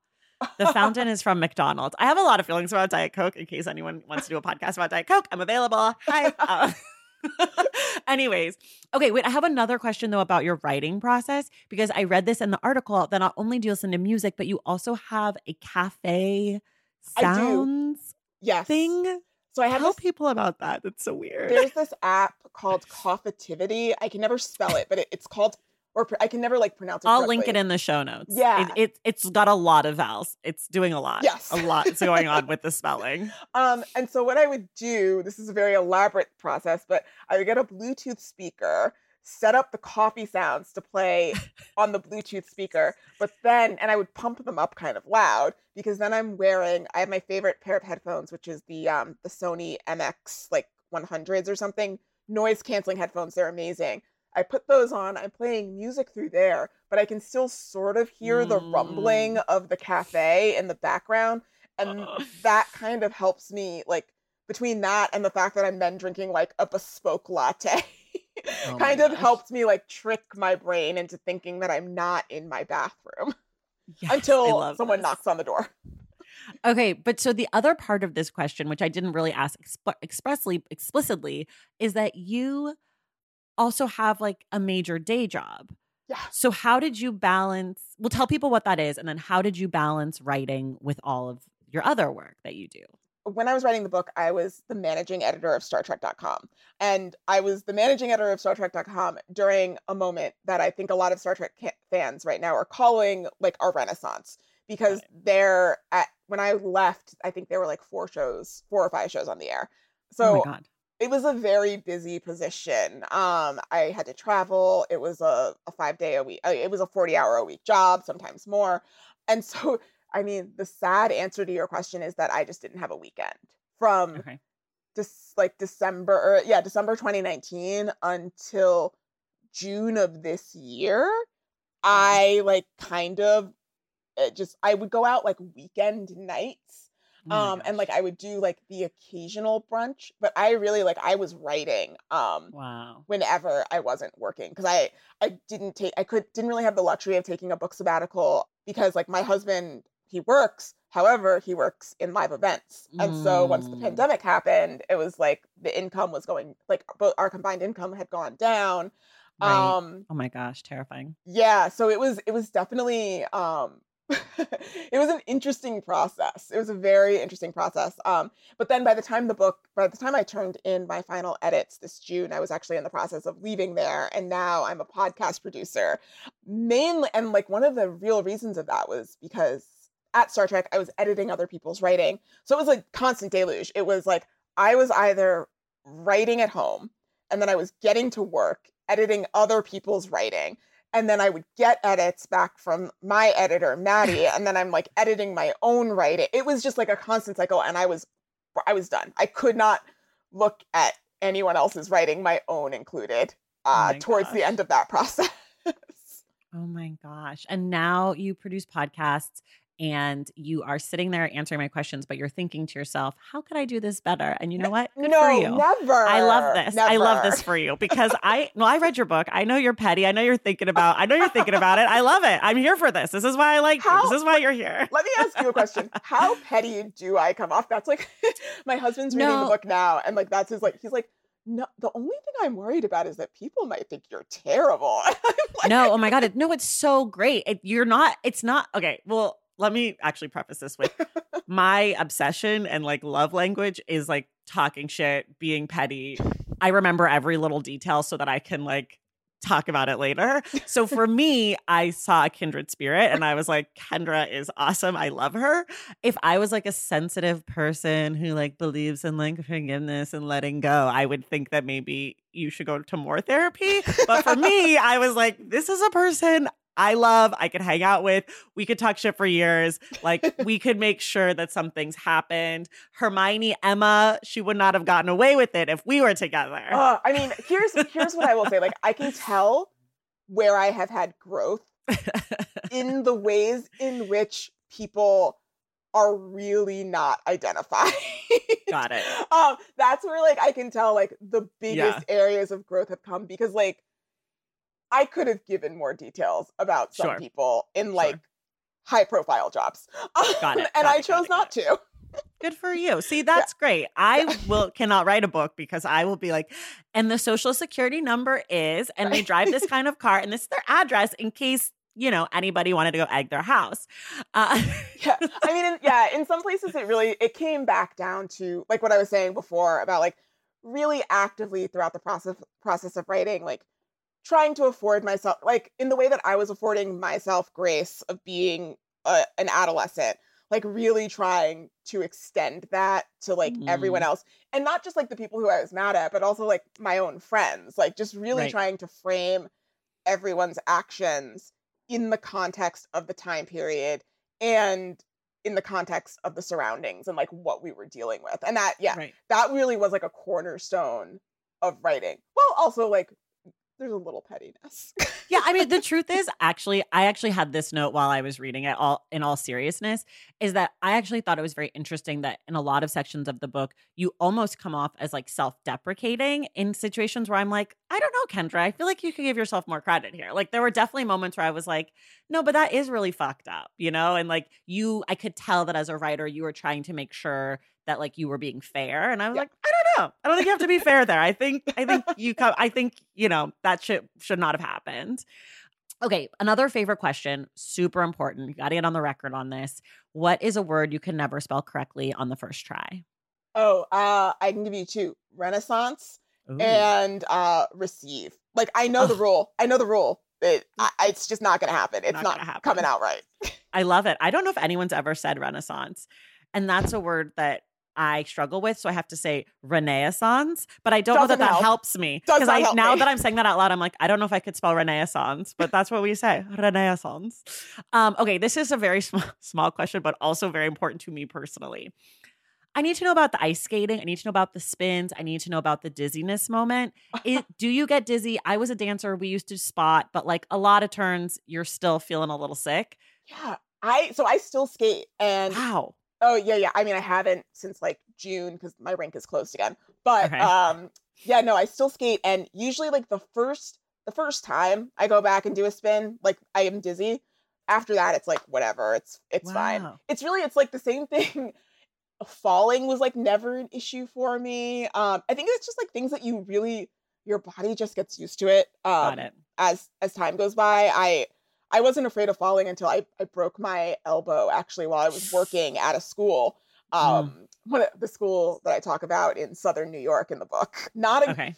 The fountain is from McDonald's. I have a lot of feelings about Diet Coke. In case anyone wants to do a podcast about Diet Coke, I'm available. Hi. Uh, anyways, okay. Wait, I have another question though about your writing process because I read this in the article that not only do you listen to music, but you also have a cafe sounds yes. thing. So I have Tell this, people about that. That's so weird. there's this app called Coffitivity. I can never spell it, but it, it's called or pr- I can never like pronounce it. I'll link it in the show notes. Yeah. It, it, it's got a lot of vowels. It's doing a lot. Yes. A lot is going on with the spelling. Um, and so what I would do, this is a very elaborate process, but I would get a Bluetooth speaker, set up the coffee sounds to play on the Bluetooth speaker, but then and I would pump them up kind of loud because then I'm wearing I have my favorite pair of headphones, which is the um the Sony MX like 100s or something, noise canceling headphones. They're amazing. I put those on, I'm playing music through there, but I can still sort of hear the rumbling mm. of the cafe in the background and Ugh. that kind of helps me like between that and the fact that I'm then drinking like a bespoke latte Oh kind of gosh. helps me like trick my brain into thinking that I'm not in my bathroom Yes, until someone this. knocks on the door. Okay, but so the other part of this question, which I didn't really ask exp- expressly, explicitly, is that you also have like a major day job. Yeah. So how did you balance? Well, tell people what that is, and then how did you balance writing with all of your other work that you do? when I was writing the book, I was the managing editor of Star Trek.com. And I was the managing editor of Star Trek.com during a moment that I think a lot of Star Trek fans right now are calling like our renaissance because right. they're at, when I left, I think there were like four shows, four or five shows on the air. Oh so oh it was a very busy position. Um, I had to travel. It was a, a five day a week, uh, it was a 40 hour a week job, sometimes more. And so I mean, the sad answer to your question is that I just didn't have a weekend from okay. just like December or yeah, December 2019 until June of this year. Mm-hmm. I like kind of eh, just I would go out like weekend nights. Oh um and like I would do like the occasional brunch, but I really like I was writing um wow whenever I wasn't working because I I didn't take I could didn't really have the luxury of taking a book sabbatical because like my husband he works. However, he works in live events. And so once the mm. pandemic happened, it was like the income was going like both our combined income had gone down. Right. Um oh my gosh, terrifying. Yeah, so it was it was definitely um it was an interesting process. It was a very interesting process. Um, but then by the time the book, by the time I turned in my final edits this June, I was actually in the process of leaving there. And now I'm a podcast producer. Mainly, and like one of the real reasons of that was because at Star Trek, I was editing other people's writing. So it was like constant deluge. It was like I was either writing at home and then I was getting to work, editing other people's writing. And then I would get edits back from my editor, Maddie, and then I'm like editing my own writing. It was just like a constant cycle, and I was I was done. I could not look at anyone else's writing, my own included, oh uh, oh towards gosh. the end of that process. oh my gosh. And now you produce podcasts and you are sitting there answering my questions, but you're thinking to yourself, how could I do this better? And you know what? Good no, never. I love this. Never. I love this for you because I, well, I read your book. I know you're petty. I know you're thinking about, I know you're thinking about it. I love it. I'm here for this. This is why I like how, you. This is why you're here. Let me ask you a question. How petty do I come off? That's like, my husband's reading no. the book now. And like, that's his, like, he's like, no, the only thing I'm worried about is that people might think you're terrible. like, no, oh my God. It, no, it's so great. It, you're not, it's not, okay. Well, let me actually preface this with my obsession and like love language is like talking shit, being petty. I remember every little detail so that I can like talk about it later. So for me, I saw a kindred spirit and I was like, Kendra is awesome. I love her. If I was like a sensitive person who like believes in like forgiveness and letting go, I would think that maybe you should go to more therapy. But for me, I was like, this is a person I love, I could hang out with. We could talk shit for years. Like we could make sure that something's happened. Hermione, Emma, she would not have gotten away with it if we were together. Uh, I mean, here's here's what I will say. Like I can tell where I have had growth in the ways in which people are really not identified. Got it. um, that's where like I can tell like the biggest yeah. areas of growth have come because like I could have given more details about some sure. people in like sure. high profile jobs. Got it. and got I it, chose not to. Good for you. See, that's yeah. great. I yeah. will cannot write a book because I will be like, and the social security number is, and they drive this kind of car, and this is their address in case you know anybody wanted to go egg their house. Uh- yeah, I mean, in, yeah, in some places it really it came back down to like what I was saying before about like really actively throughout the process process of writing, like trying to afford myself like in the way that I was affording myself grace of being a, an adolescent like really trying to extend that to like mm. everyone else and not just like the people who I was mad at but also like my own friends like just really right. trying to frame everyone's actions in the context of the time period and in the context of the surroundings and like what we were dealing with and that yeah right. that really was like a cornerstone of writing well also like there's a little pettiness. yeah, I mean the truth is actually I actually had this note while I was reading it all in all seriousness is that I actually thought it was very interesting that in a lot of sections of the book you almost come off as like self-deprecating in situations where I'm like, I don't know, Kendra, I feel like you could give yourself more credit here. Like there were definitely moments where I was like, no, but that is really fucked up, you know? And like you I could tell that as a writer you were trying to make sure that like you were being fair and I was yeah. like, I don't know. I don't think you have to be fair there. I think I think you come I think, you know, that shit should not have happened. Okay, another favorite question, super important. You got to get on the record on this. What is a word you can never spell correctly on the first try? Oh, uh I can give you two. Renaissance Ooh. and uh receive. Like I know oh. the rule. I know the rule. It, I, it's just not going to happen. It's not, not happen. coming out right. I love it. I don't know if anyone's ever said Renaissance. And that's a word that I struggle with. So I have to say Renaissance, but I don't Doesn't know that help. that helps me because I now me. that I'm saying that out loud, I'm like, I don't know if I could spell Renaissance, but that's what we say, Renaissance. Um, okay, this is a very small, small question, but also very important to me personally. I need to know about the ice skating. I need to know about the spins. I need to know about the dizziness moment. It, do you get dizzy? I was a dancer. We used to spot, but like a lot of turns, you're still feeling a little sick. Yeah. I so I still skate and wow. Oh yeah, yeah. I mean, I haven't since like June because my rink is closed again. But okay. um, yeah, no, I still skate, and usually like the first the first time I go back and do a spin, like I am dizzy. After that, it's like whatever. It's it's wow. fine. It's really it's like the same thing. Falling was like never an issue for me. Um, I think it's just like things that you really your body just gets used to it. Um, Got it. As as time goes by, I I wasn't afraid of falling until I, I broke my elbow actually while I was working at a school. Um, mm. the school that I talk about in southern New York in the book. Not a okay.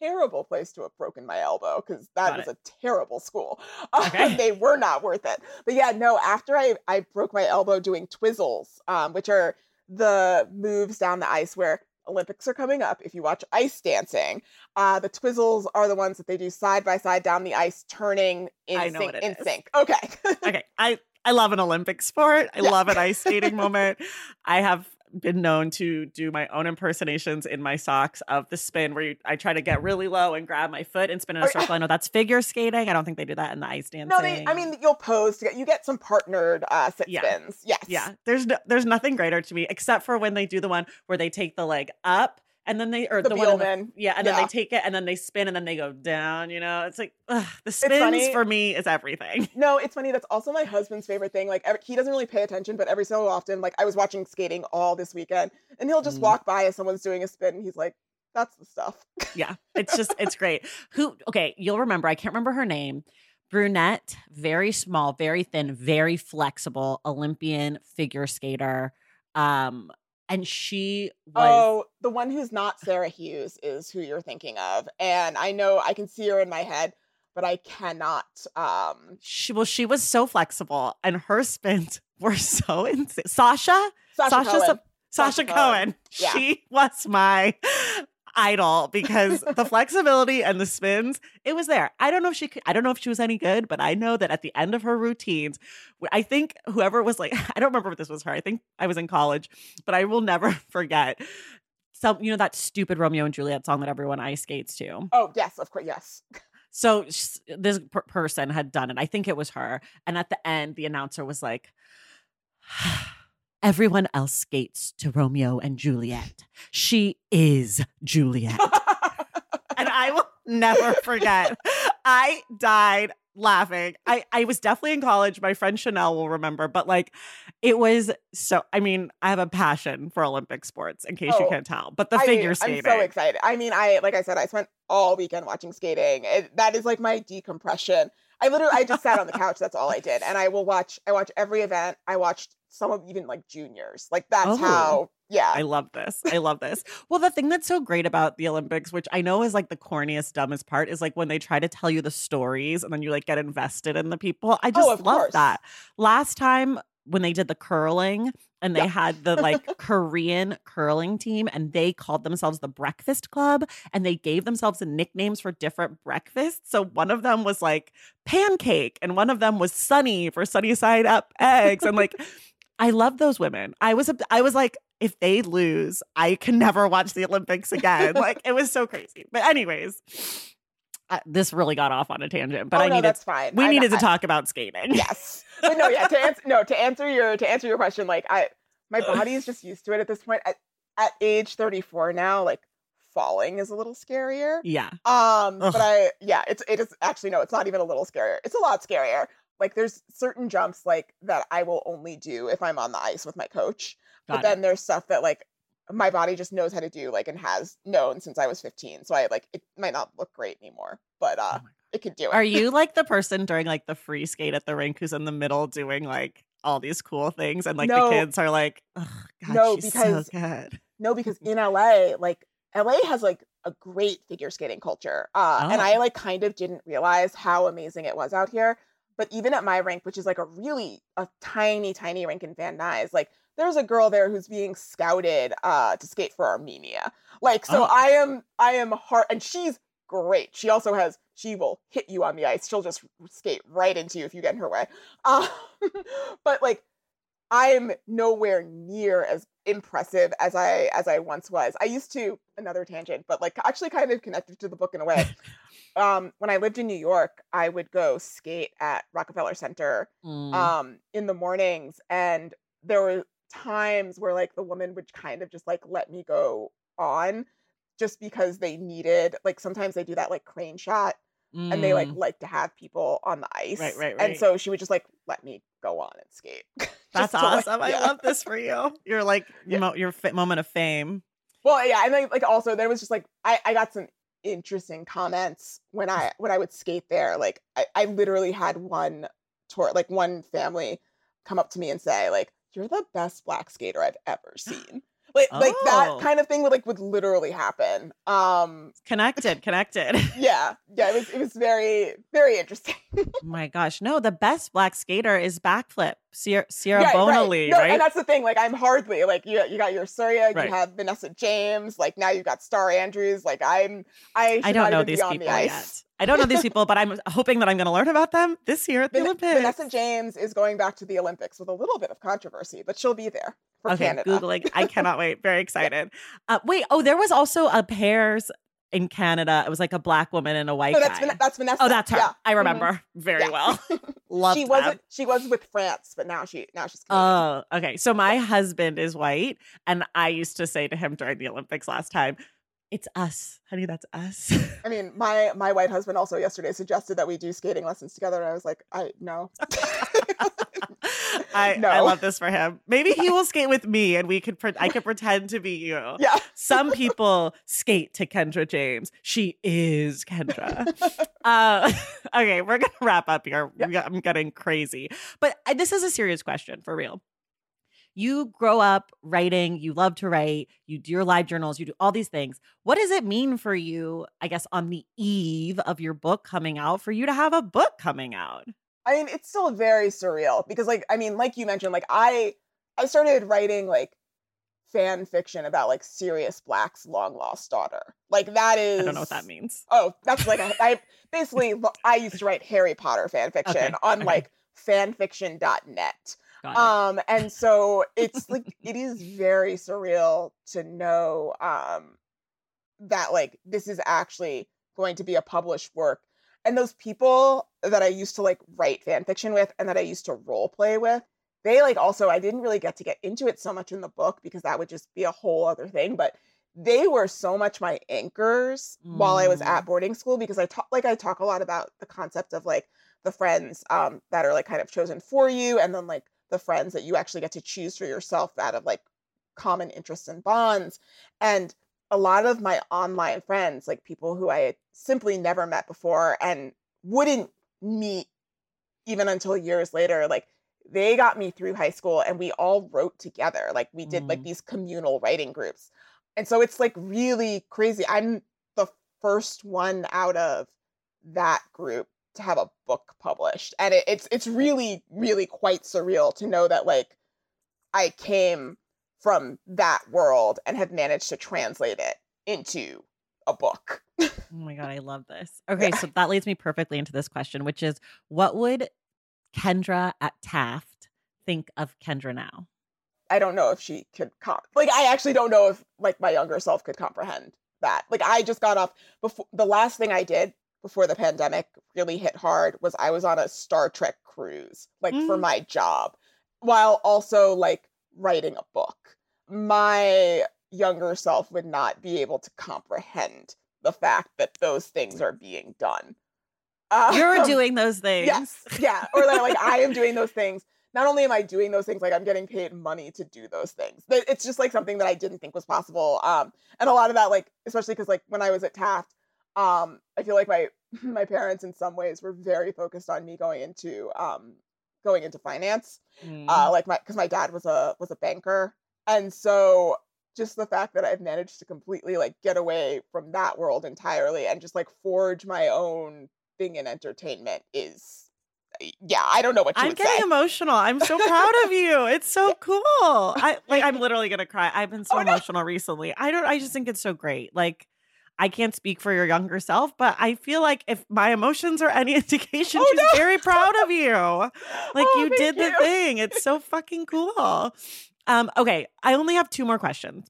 terrible place to have broken my elbow because that Got was it. a terrible school. Okay. they were not worth it. But yeah, no, after I, I broke my elbow doing twizzles, um, which are the moves down the ice where Olympics are coming up. If you watch ice dancing, uh, the twizzles are the ones that they do side by side down the ice, turning in sync. in is. sync. Okay. okay. I I love an Olympic sport. I yeah. love an ice skating moment. I have been known to do my own impersonations in my socks of the spin where you, I try to get really low and grab my foot and spin in a circle. I know that's figure skating. I don't think they do that in the ice dancing. No, they, I mean you'll pose to get you get some partnered uh, sit yeah. spins. Yes. Yeah. There's no, there's nothing greater to me except for when they do the one where they take the leg up and then they or the, the one the, yeah, and yeah. then they take it and then they spin and then they go down. You know, it's like ugh, the spins for me is everything. No, it's funny. That's also my husband's favorite thing. Like every, he doesn't really pay attention, but every so often, like I was watching skating all this weekend, and he'll just mm. walk by as someone's doing a spin, and he's like, "That's the stuff." yeah, it's just it's great. Who? Okay, you'll remember. I can't remember her name brunette, very small, very thin, very flexible Olympian figure skater. Um, and she was Oh, the one who's not Sarah Hughes is who you're thinking of. And I know I can see her in my head, but I cannot um she well she was so flexible and her spins were so insane. Sasha? Sasha Sasha Cohen. Sasha, Sasha Cohen. Cohen. Yeah. She was my idol because the flexibility and the spins, it was there. I don't know if she could, I don't know if she was any good, but I know that at the end of her routines, I think whoever was like, I don't remember if this was her. I think I was in college, but I will never forget some, you know, that stupid Romeo and Juliet song that everyone ice skates to. Oh, yes, of course, yes. So this per- person had done it. I think it was her. And at the end, the announcer was like, Everyone else skates to Romeo and Juliet. She is Juliet. and I will never forget. I died laughing. I, I was definitely in college. My friend Chanel will remember, but like it was so I mean, I have a passion for Olympic sports in case oh, you can't tell. But the I, figure skating. I'm so excited. I mean, I like I said, I spent all weekend watching skating. It, that is like my decompression. I literally I just sat on the couch. That's all I did. And I will watch I watch every event. I watched some of even like juniors. Like that's oh, how yeah. I love this. I love this. well, the thing that's so great about the Olympics, which I know is like the corniest, dumbest part, is like when they try to tell you the stories and then you like get invested in the people. I oh, just oh, love course. that. Last time when they did the curling and they yeah. had the like Korean curling team and they called themselves the Breakfast Club and they gave themselves nicknames for different breakfasts. So one of them was like pancake and one of them was sunny for sunny side up eggs and like I love those women. I was I was like if they lose, I can never watch the Olympics again. like it was so crazy. But anyways, uh, this really got off on a tangent, but oh, I no, needed that's fine. we I'm- needed to talk about skating. Yes, but no, yeah. To answer no, to answer your to answer your question, like I, my body is just used to it at this point. At, at age 34 now, like falling is a little scarier. Yeah. Um, Ugh. but I, yeah, it's it is actually no, it's not even a little scarier. It's a lot scarier. Like there's certain jumps like that I will only do if I'm on the ice with my coach. Got but it. then there's stuff that like my body just knows how to do, like and has known since I was 15. So I like it might not look great anymore, but uh, Oh it could do it. Are you like the person during like the free skate at the rink who's in the middle doing like all these cool things and like No. the kids are like, oh god, No, she's because- so good. No, because in LA, like LA has like a great figure skating culture. Uh and Oh. I like kind of didn't realize how amazing it was out here. But even at my rink, which is like a really a tiny, tiny rink in Van Nuys, like there's a girl there who's being scouted uh to skate for Armenia. Like so Oh. I am I am hard and she's great. She also has she will hit you on the ice. She'll just skate right into you if you get in her way. Um, but like I'm nowhere near as impressive as I as I once was. I used to another tangent, but like actually kind of connected to the book in a way. um, when I lived in New York, I would go skate at Rockefeller Center Mm. um in the mornings and there were times where like the woman would kind of just like let me go on just because they needed like sometimes they do that like crane shot and they like Mm. like to have people on the ice. Right, right, right. And so she would just like let me go on and skate. That's to, like- awesome. I love this for you. You're like Yeah. mo- your moment of fame. Well, yeah, and then like also there was just like I I got some interesting comments when I when I would skate there. Like I, I literally had one tour like one family come up to me and say like you're the best black skater I've ever seen. Like like Oh. that kind of thing would like would literally happen. Um Connected, connected. yeah, yeah, it was it was very very interesting. oh my gosh. No, the best black skater is backflip. Surya, Surya Right, Bonaly, No, right? And that's the thing. Like, I'm hardly like you. You got your Surya. Right. You have Vanessa James. Like now you've got Starr Andrews. Like I'm. I. I don't know these on the people yet. I don't know these people, but I'm hoping that I'm going to learn about them this year at the Van- Olympics. Vanessa James is going back to the Olympics with a little bit of controversy, but she'll be there for okay, Canada. googling. I cannot wait. Very excited. Uh, wait. Oh, there was also a pairs in Canada. It was like a black woman and a white No, that's guy. Van- that's Vanessa. oh, that's her. Yeah. I remember mm-hmm. very Yeah. well. Love she wasn't. She was with France, but now she now she's. Canadian. Oh, okay. So my husband is white, and I used to say to him during the Olympics last time, "It's us, honey. That's us." I mean, my my white husband also yesterday suggested that we do skating lessons together, and I was like, I no. I I love this for him. Maybe he will skate with me, and we could. Pre- I could pretend to be you. yeah. Some people skate to Kendra James. She is Kendra. uh, okay, we're gonna wrap up here. Yeah. I'm getting crazy, but I, this is a serious question for real. You grow up writing. You love to write. You do your live journals. You do all these things. What does it mean for you? I guess on the eve of your book coming out, for you to have a book coming out. I mean, it's still very surreal because, like, I mean, like you mentioned, like I I started writing like fan fiction about like Sirius Black's long lost daughter. Like that is I don't know what that means. Oh, that's like a, I basically I used to write Harry Potter fan fiction Okay, on okay. like fanfiction.net. Um and so it's like it is very surreal to know um that like this is actually going to be a published work. And those people that I used to like write fan fiction with and that I used to role play with, they like also I didn't really get to get into it so much in the book because that would just be a whole other thing, but they were so much my anchors while I was Mm. at boarding school because I talk like I talk a lot about the concept of like the friends um that are like kind of chosen for you and then like the friends that you actually get to choose for yourself out of like common interests and bonds and a lot of my online friends like people who I had simply never met before and wouldn't meet even until years later like they got me through high school and we all wrote together like we did like Mm. these communal writing groups. And so it's like really crazy. I'm the first one out of that group to have a book published. And it, it's it's really really quite surreal to know that like i came from that world and have managed to translate it into a book Oh my god, I love this. Okay, so that leads me perfectly into this question, which is what would Kendra at Taft think of Kendra now? I don't know if she could comp like I actually don't know if like my younger self could comprehend that. Like I just got off before the last thing I did before the pandemic really hit hard was I was on a Star Trek cruise, like mm. for my job, while also like writing a book. My younger self would not be able to comprehend the fact that those things are being done. You're um, doing those things. Yes. Yeah. Or that, like I am doing those things. Not only am I doing those things, like I'm getting paid money to do those things. It's just like something that I didn't think was possible. Um, and a lot of that, like, especially because like when I was at Taft, um, I feel like my my parents in some ways were very focused on me going into um going into finance. Mm. Uh, like my because my dad was a was a banker. And so just the fact that I've managed to completely like get away from that world entirely and just like forge my own thing in entertainment is yeah, I don't know what I'm getting say. emotional. I'm so proud of you. It's so cool. I like I'm literally gonna cry. I've been so oh, emotional no. recently. I don't I just think it's so great. Like I can't speak for your younger self, but I feel like if my emotions are any indication, oh, she's no. very proud of you. Like oh, you did you. the thing. It's so fucking cool. Um, okay, I only have two more questions.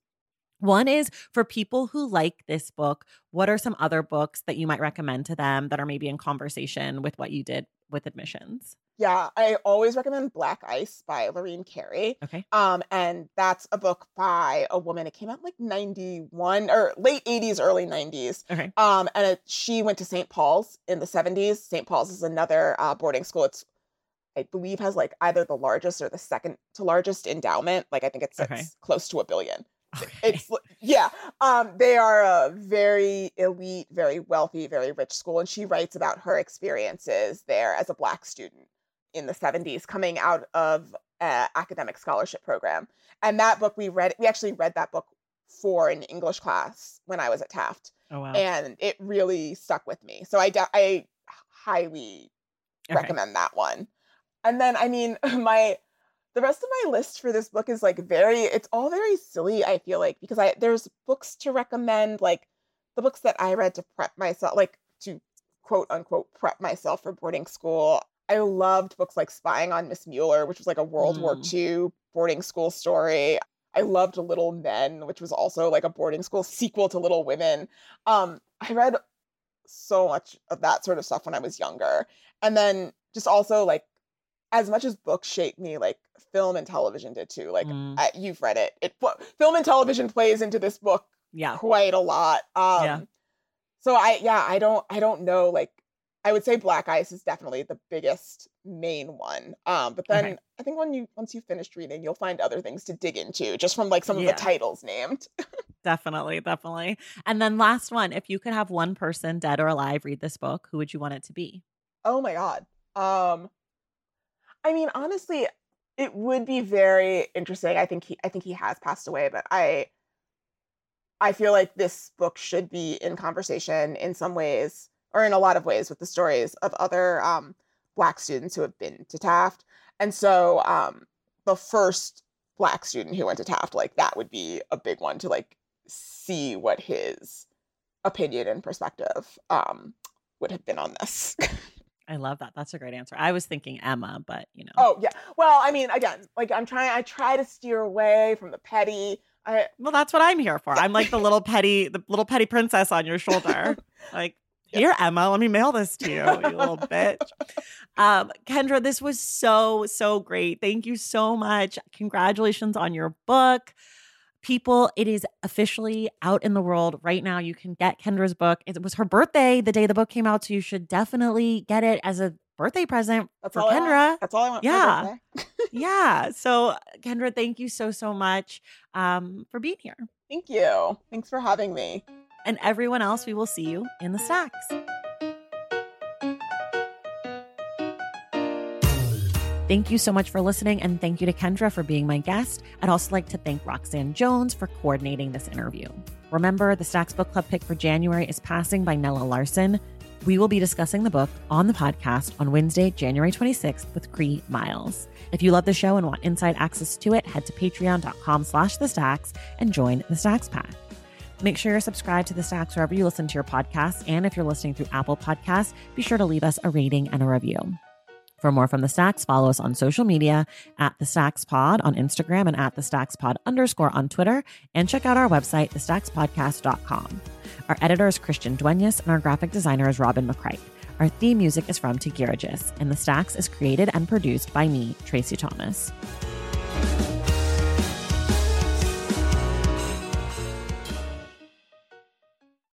One is for people who like this book, what are some other books that you might recommend to them that are maybe in conversation with what you did with admissions? Yeah, I always recommend Black Ice by Lorene Cary. Okay. Um, and that's a book by a woman. It came out like 91 or late 80s, early 90s. Okay. Um, and it, she went to St. Paul's in the 70s. St. Paul's is another uh, boarding school. It's I believe has like either the largest or the second to largest endowment. Like I think it's, okay. it's close to a billion. Okay. It's yeah. Um, they are a very elite, very wealthy, very rich school, and she writes about her experiences there as a black student in the 70s, coming out of an academic scholarship program. And that book we read, we actually read that book for an English class when I was at Taft. Oh wow! And it really stuck with me. So I I highly okay. recommend that one. And then I mean my the rest of my list for this book is like very it's all very silly i feel like because i there's books to recommend like the books that i read to prep myself like to quote unquote prep myself for boarding school. I loved books like spying on miss mueller which was like a world mm. war ii boarding school story. I loved little men which was also like a boarding school sequel to little women. Um i read so much of that sort of stuff when i was younger. And then just also like as much as books shaped me, like film and television did too. Like mm. I, you've read it. It film and television plays into this book yeah quite a lot. Um yeah. so I yeah, I don't I don't know like I would say Black Ice is definitely the biggest main one. Um but then okay. I think when you once you finished reading, you'll find other things to dig into just from like some yeah. of the titles named. definitely, definitely. And then last one, if you could have one person dead or alive read this book, who would you want it to be? Oh my god. Um I mean, honestly, it would be very interesting. I think he I think he has passed away, but I I feel like this book should be in conversation in some ways or in a lot of ways with the stories of other um, black students who have been to Taft. And so um, the first black student who went to Taft, like that would be a big one to like see what his opinion and perspective um, would have been on this. I love that. That's a great answer. I was thinking Emma, but you know. Oh yeah. Well, I mean, again, like I'm trying. I try to steer away from the petty. I, well, that's what I'm here for. I'm like the little petty, the little petty princess on your shoulder. like, here, Emma, let me mail this to you, you little bitch. Um, Kendra, this was so, so great. Thank you so much. Congratulations on your book people, it is officially out in the world right now. You can get Kendra's book. It was her birthday the day the book came out, so you should definitely get it as a birthday present That's for Kendra. That's all I want. Yeah. yeah. So, Kendra, thank you so, so much um, for being here. Thank you. Thanks for having me. And everyone else, we will see you in the stacks. Thank you so much for listening, and thank you to Kendra for being my guest. I'd also like to thank Roxanne Jones for coordinating this interview. Remember, the Stacks Book Club pick for January is Passing by Nella Larsen. We will be discussing the book on the podcast on Wednesday, January 26th with Cree Myles. If you love the show and want inside access to it, head to patreon.com slash the stacks and join the Stacks Pack. Make sure you're subscribed to the Stacks wherever you listen to your podcasts. And if you're listening through Apple Podcasts, be sure to leave us a rating and a review. For more from the Stacks, follow us on social media at the Stacks Pod on Instagram and at the Stacks Pod underscore on Twitter, and check out our website, thestackspodcast.com. Our editor is Christian Duenas, and our graphic designer is Robin McCright. Our theme music is from Tagirijus, and The Stacks is created and produced by me, Traci Thomas.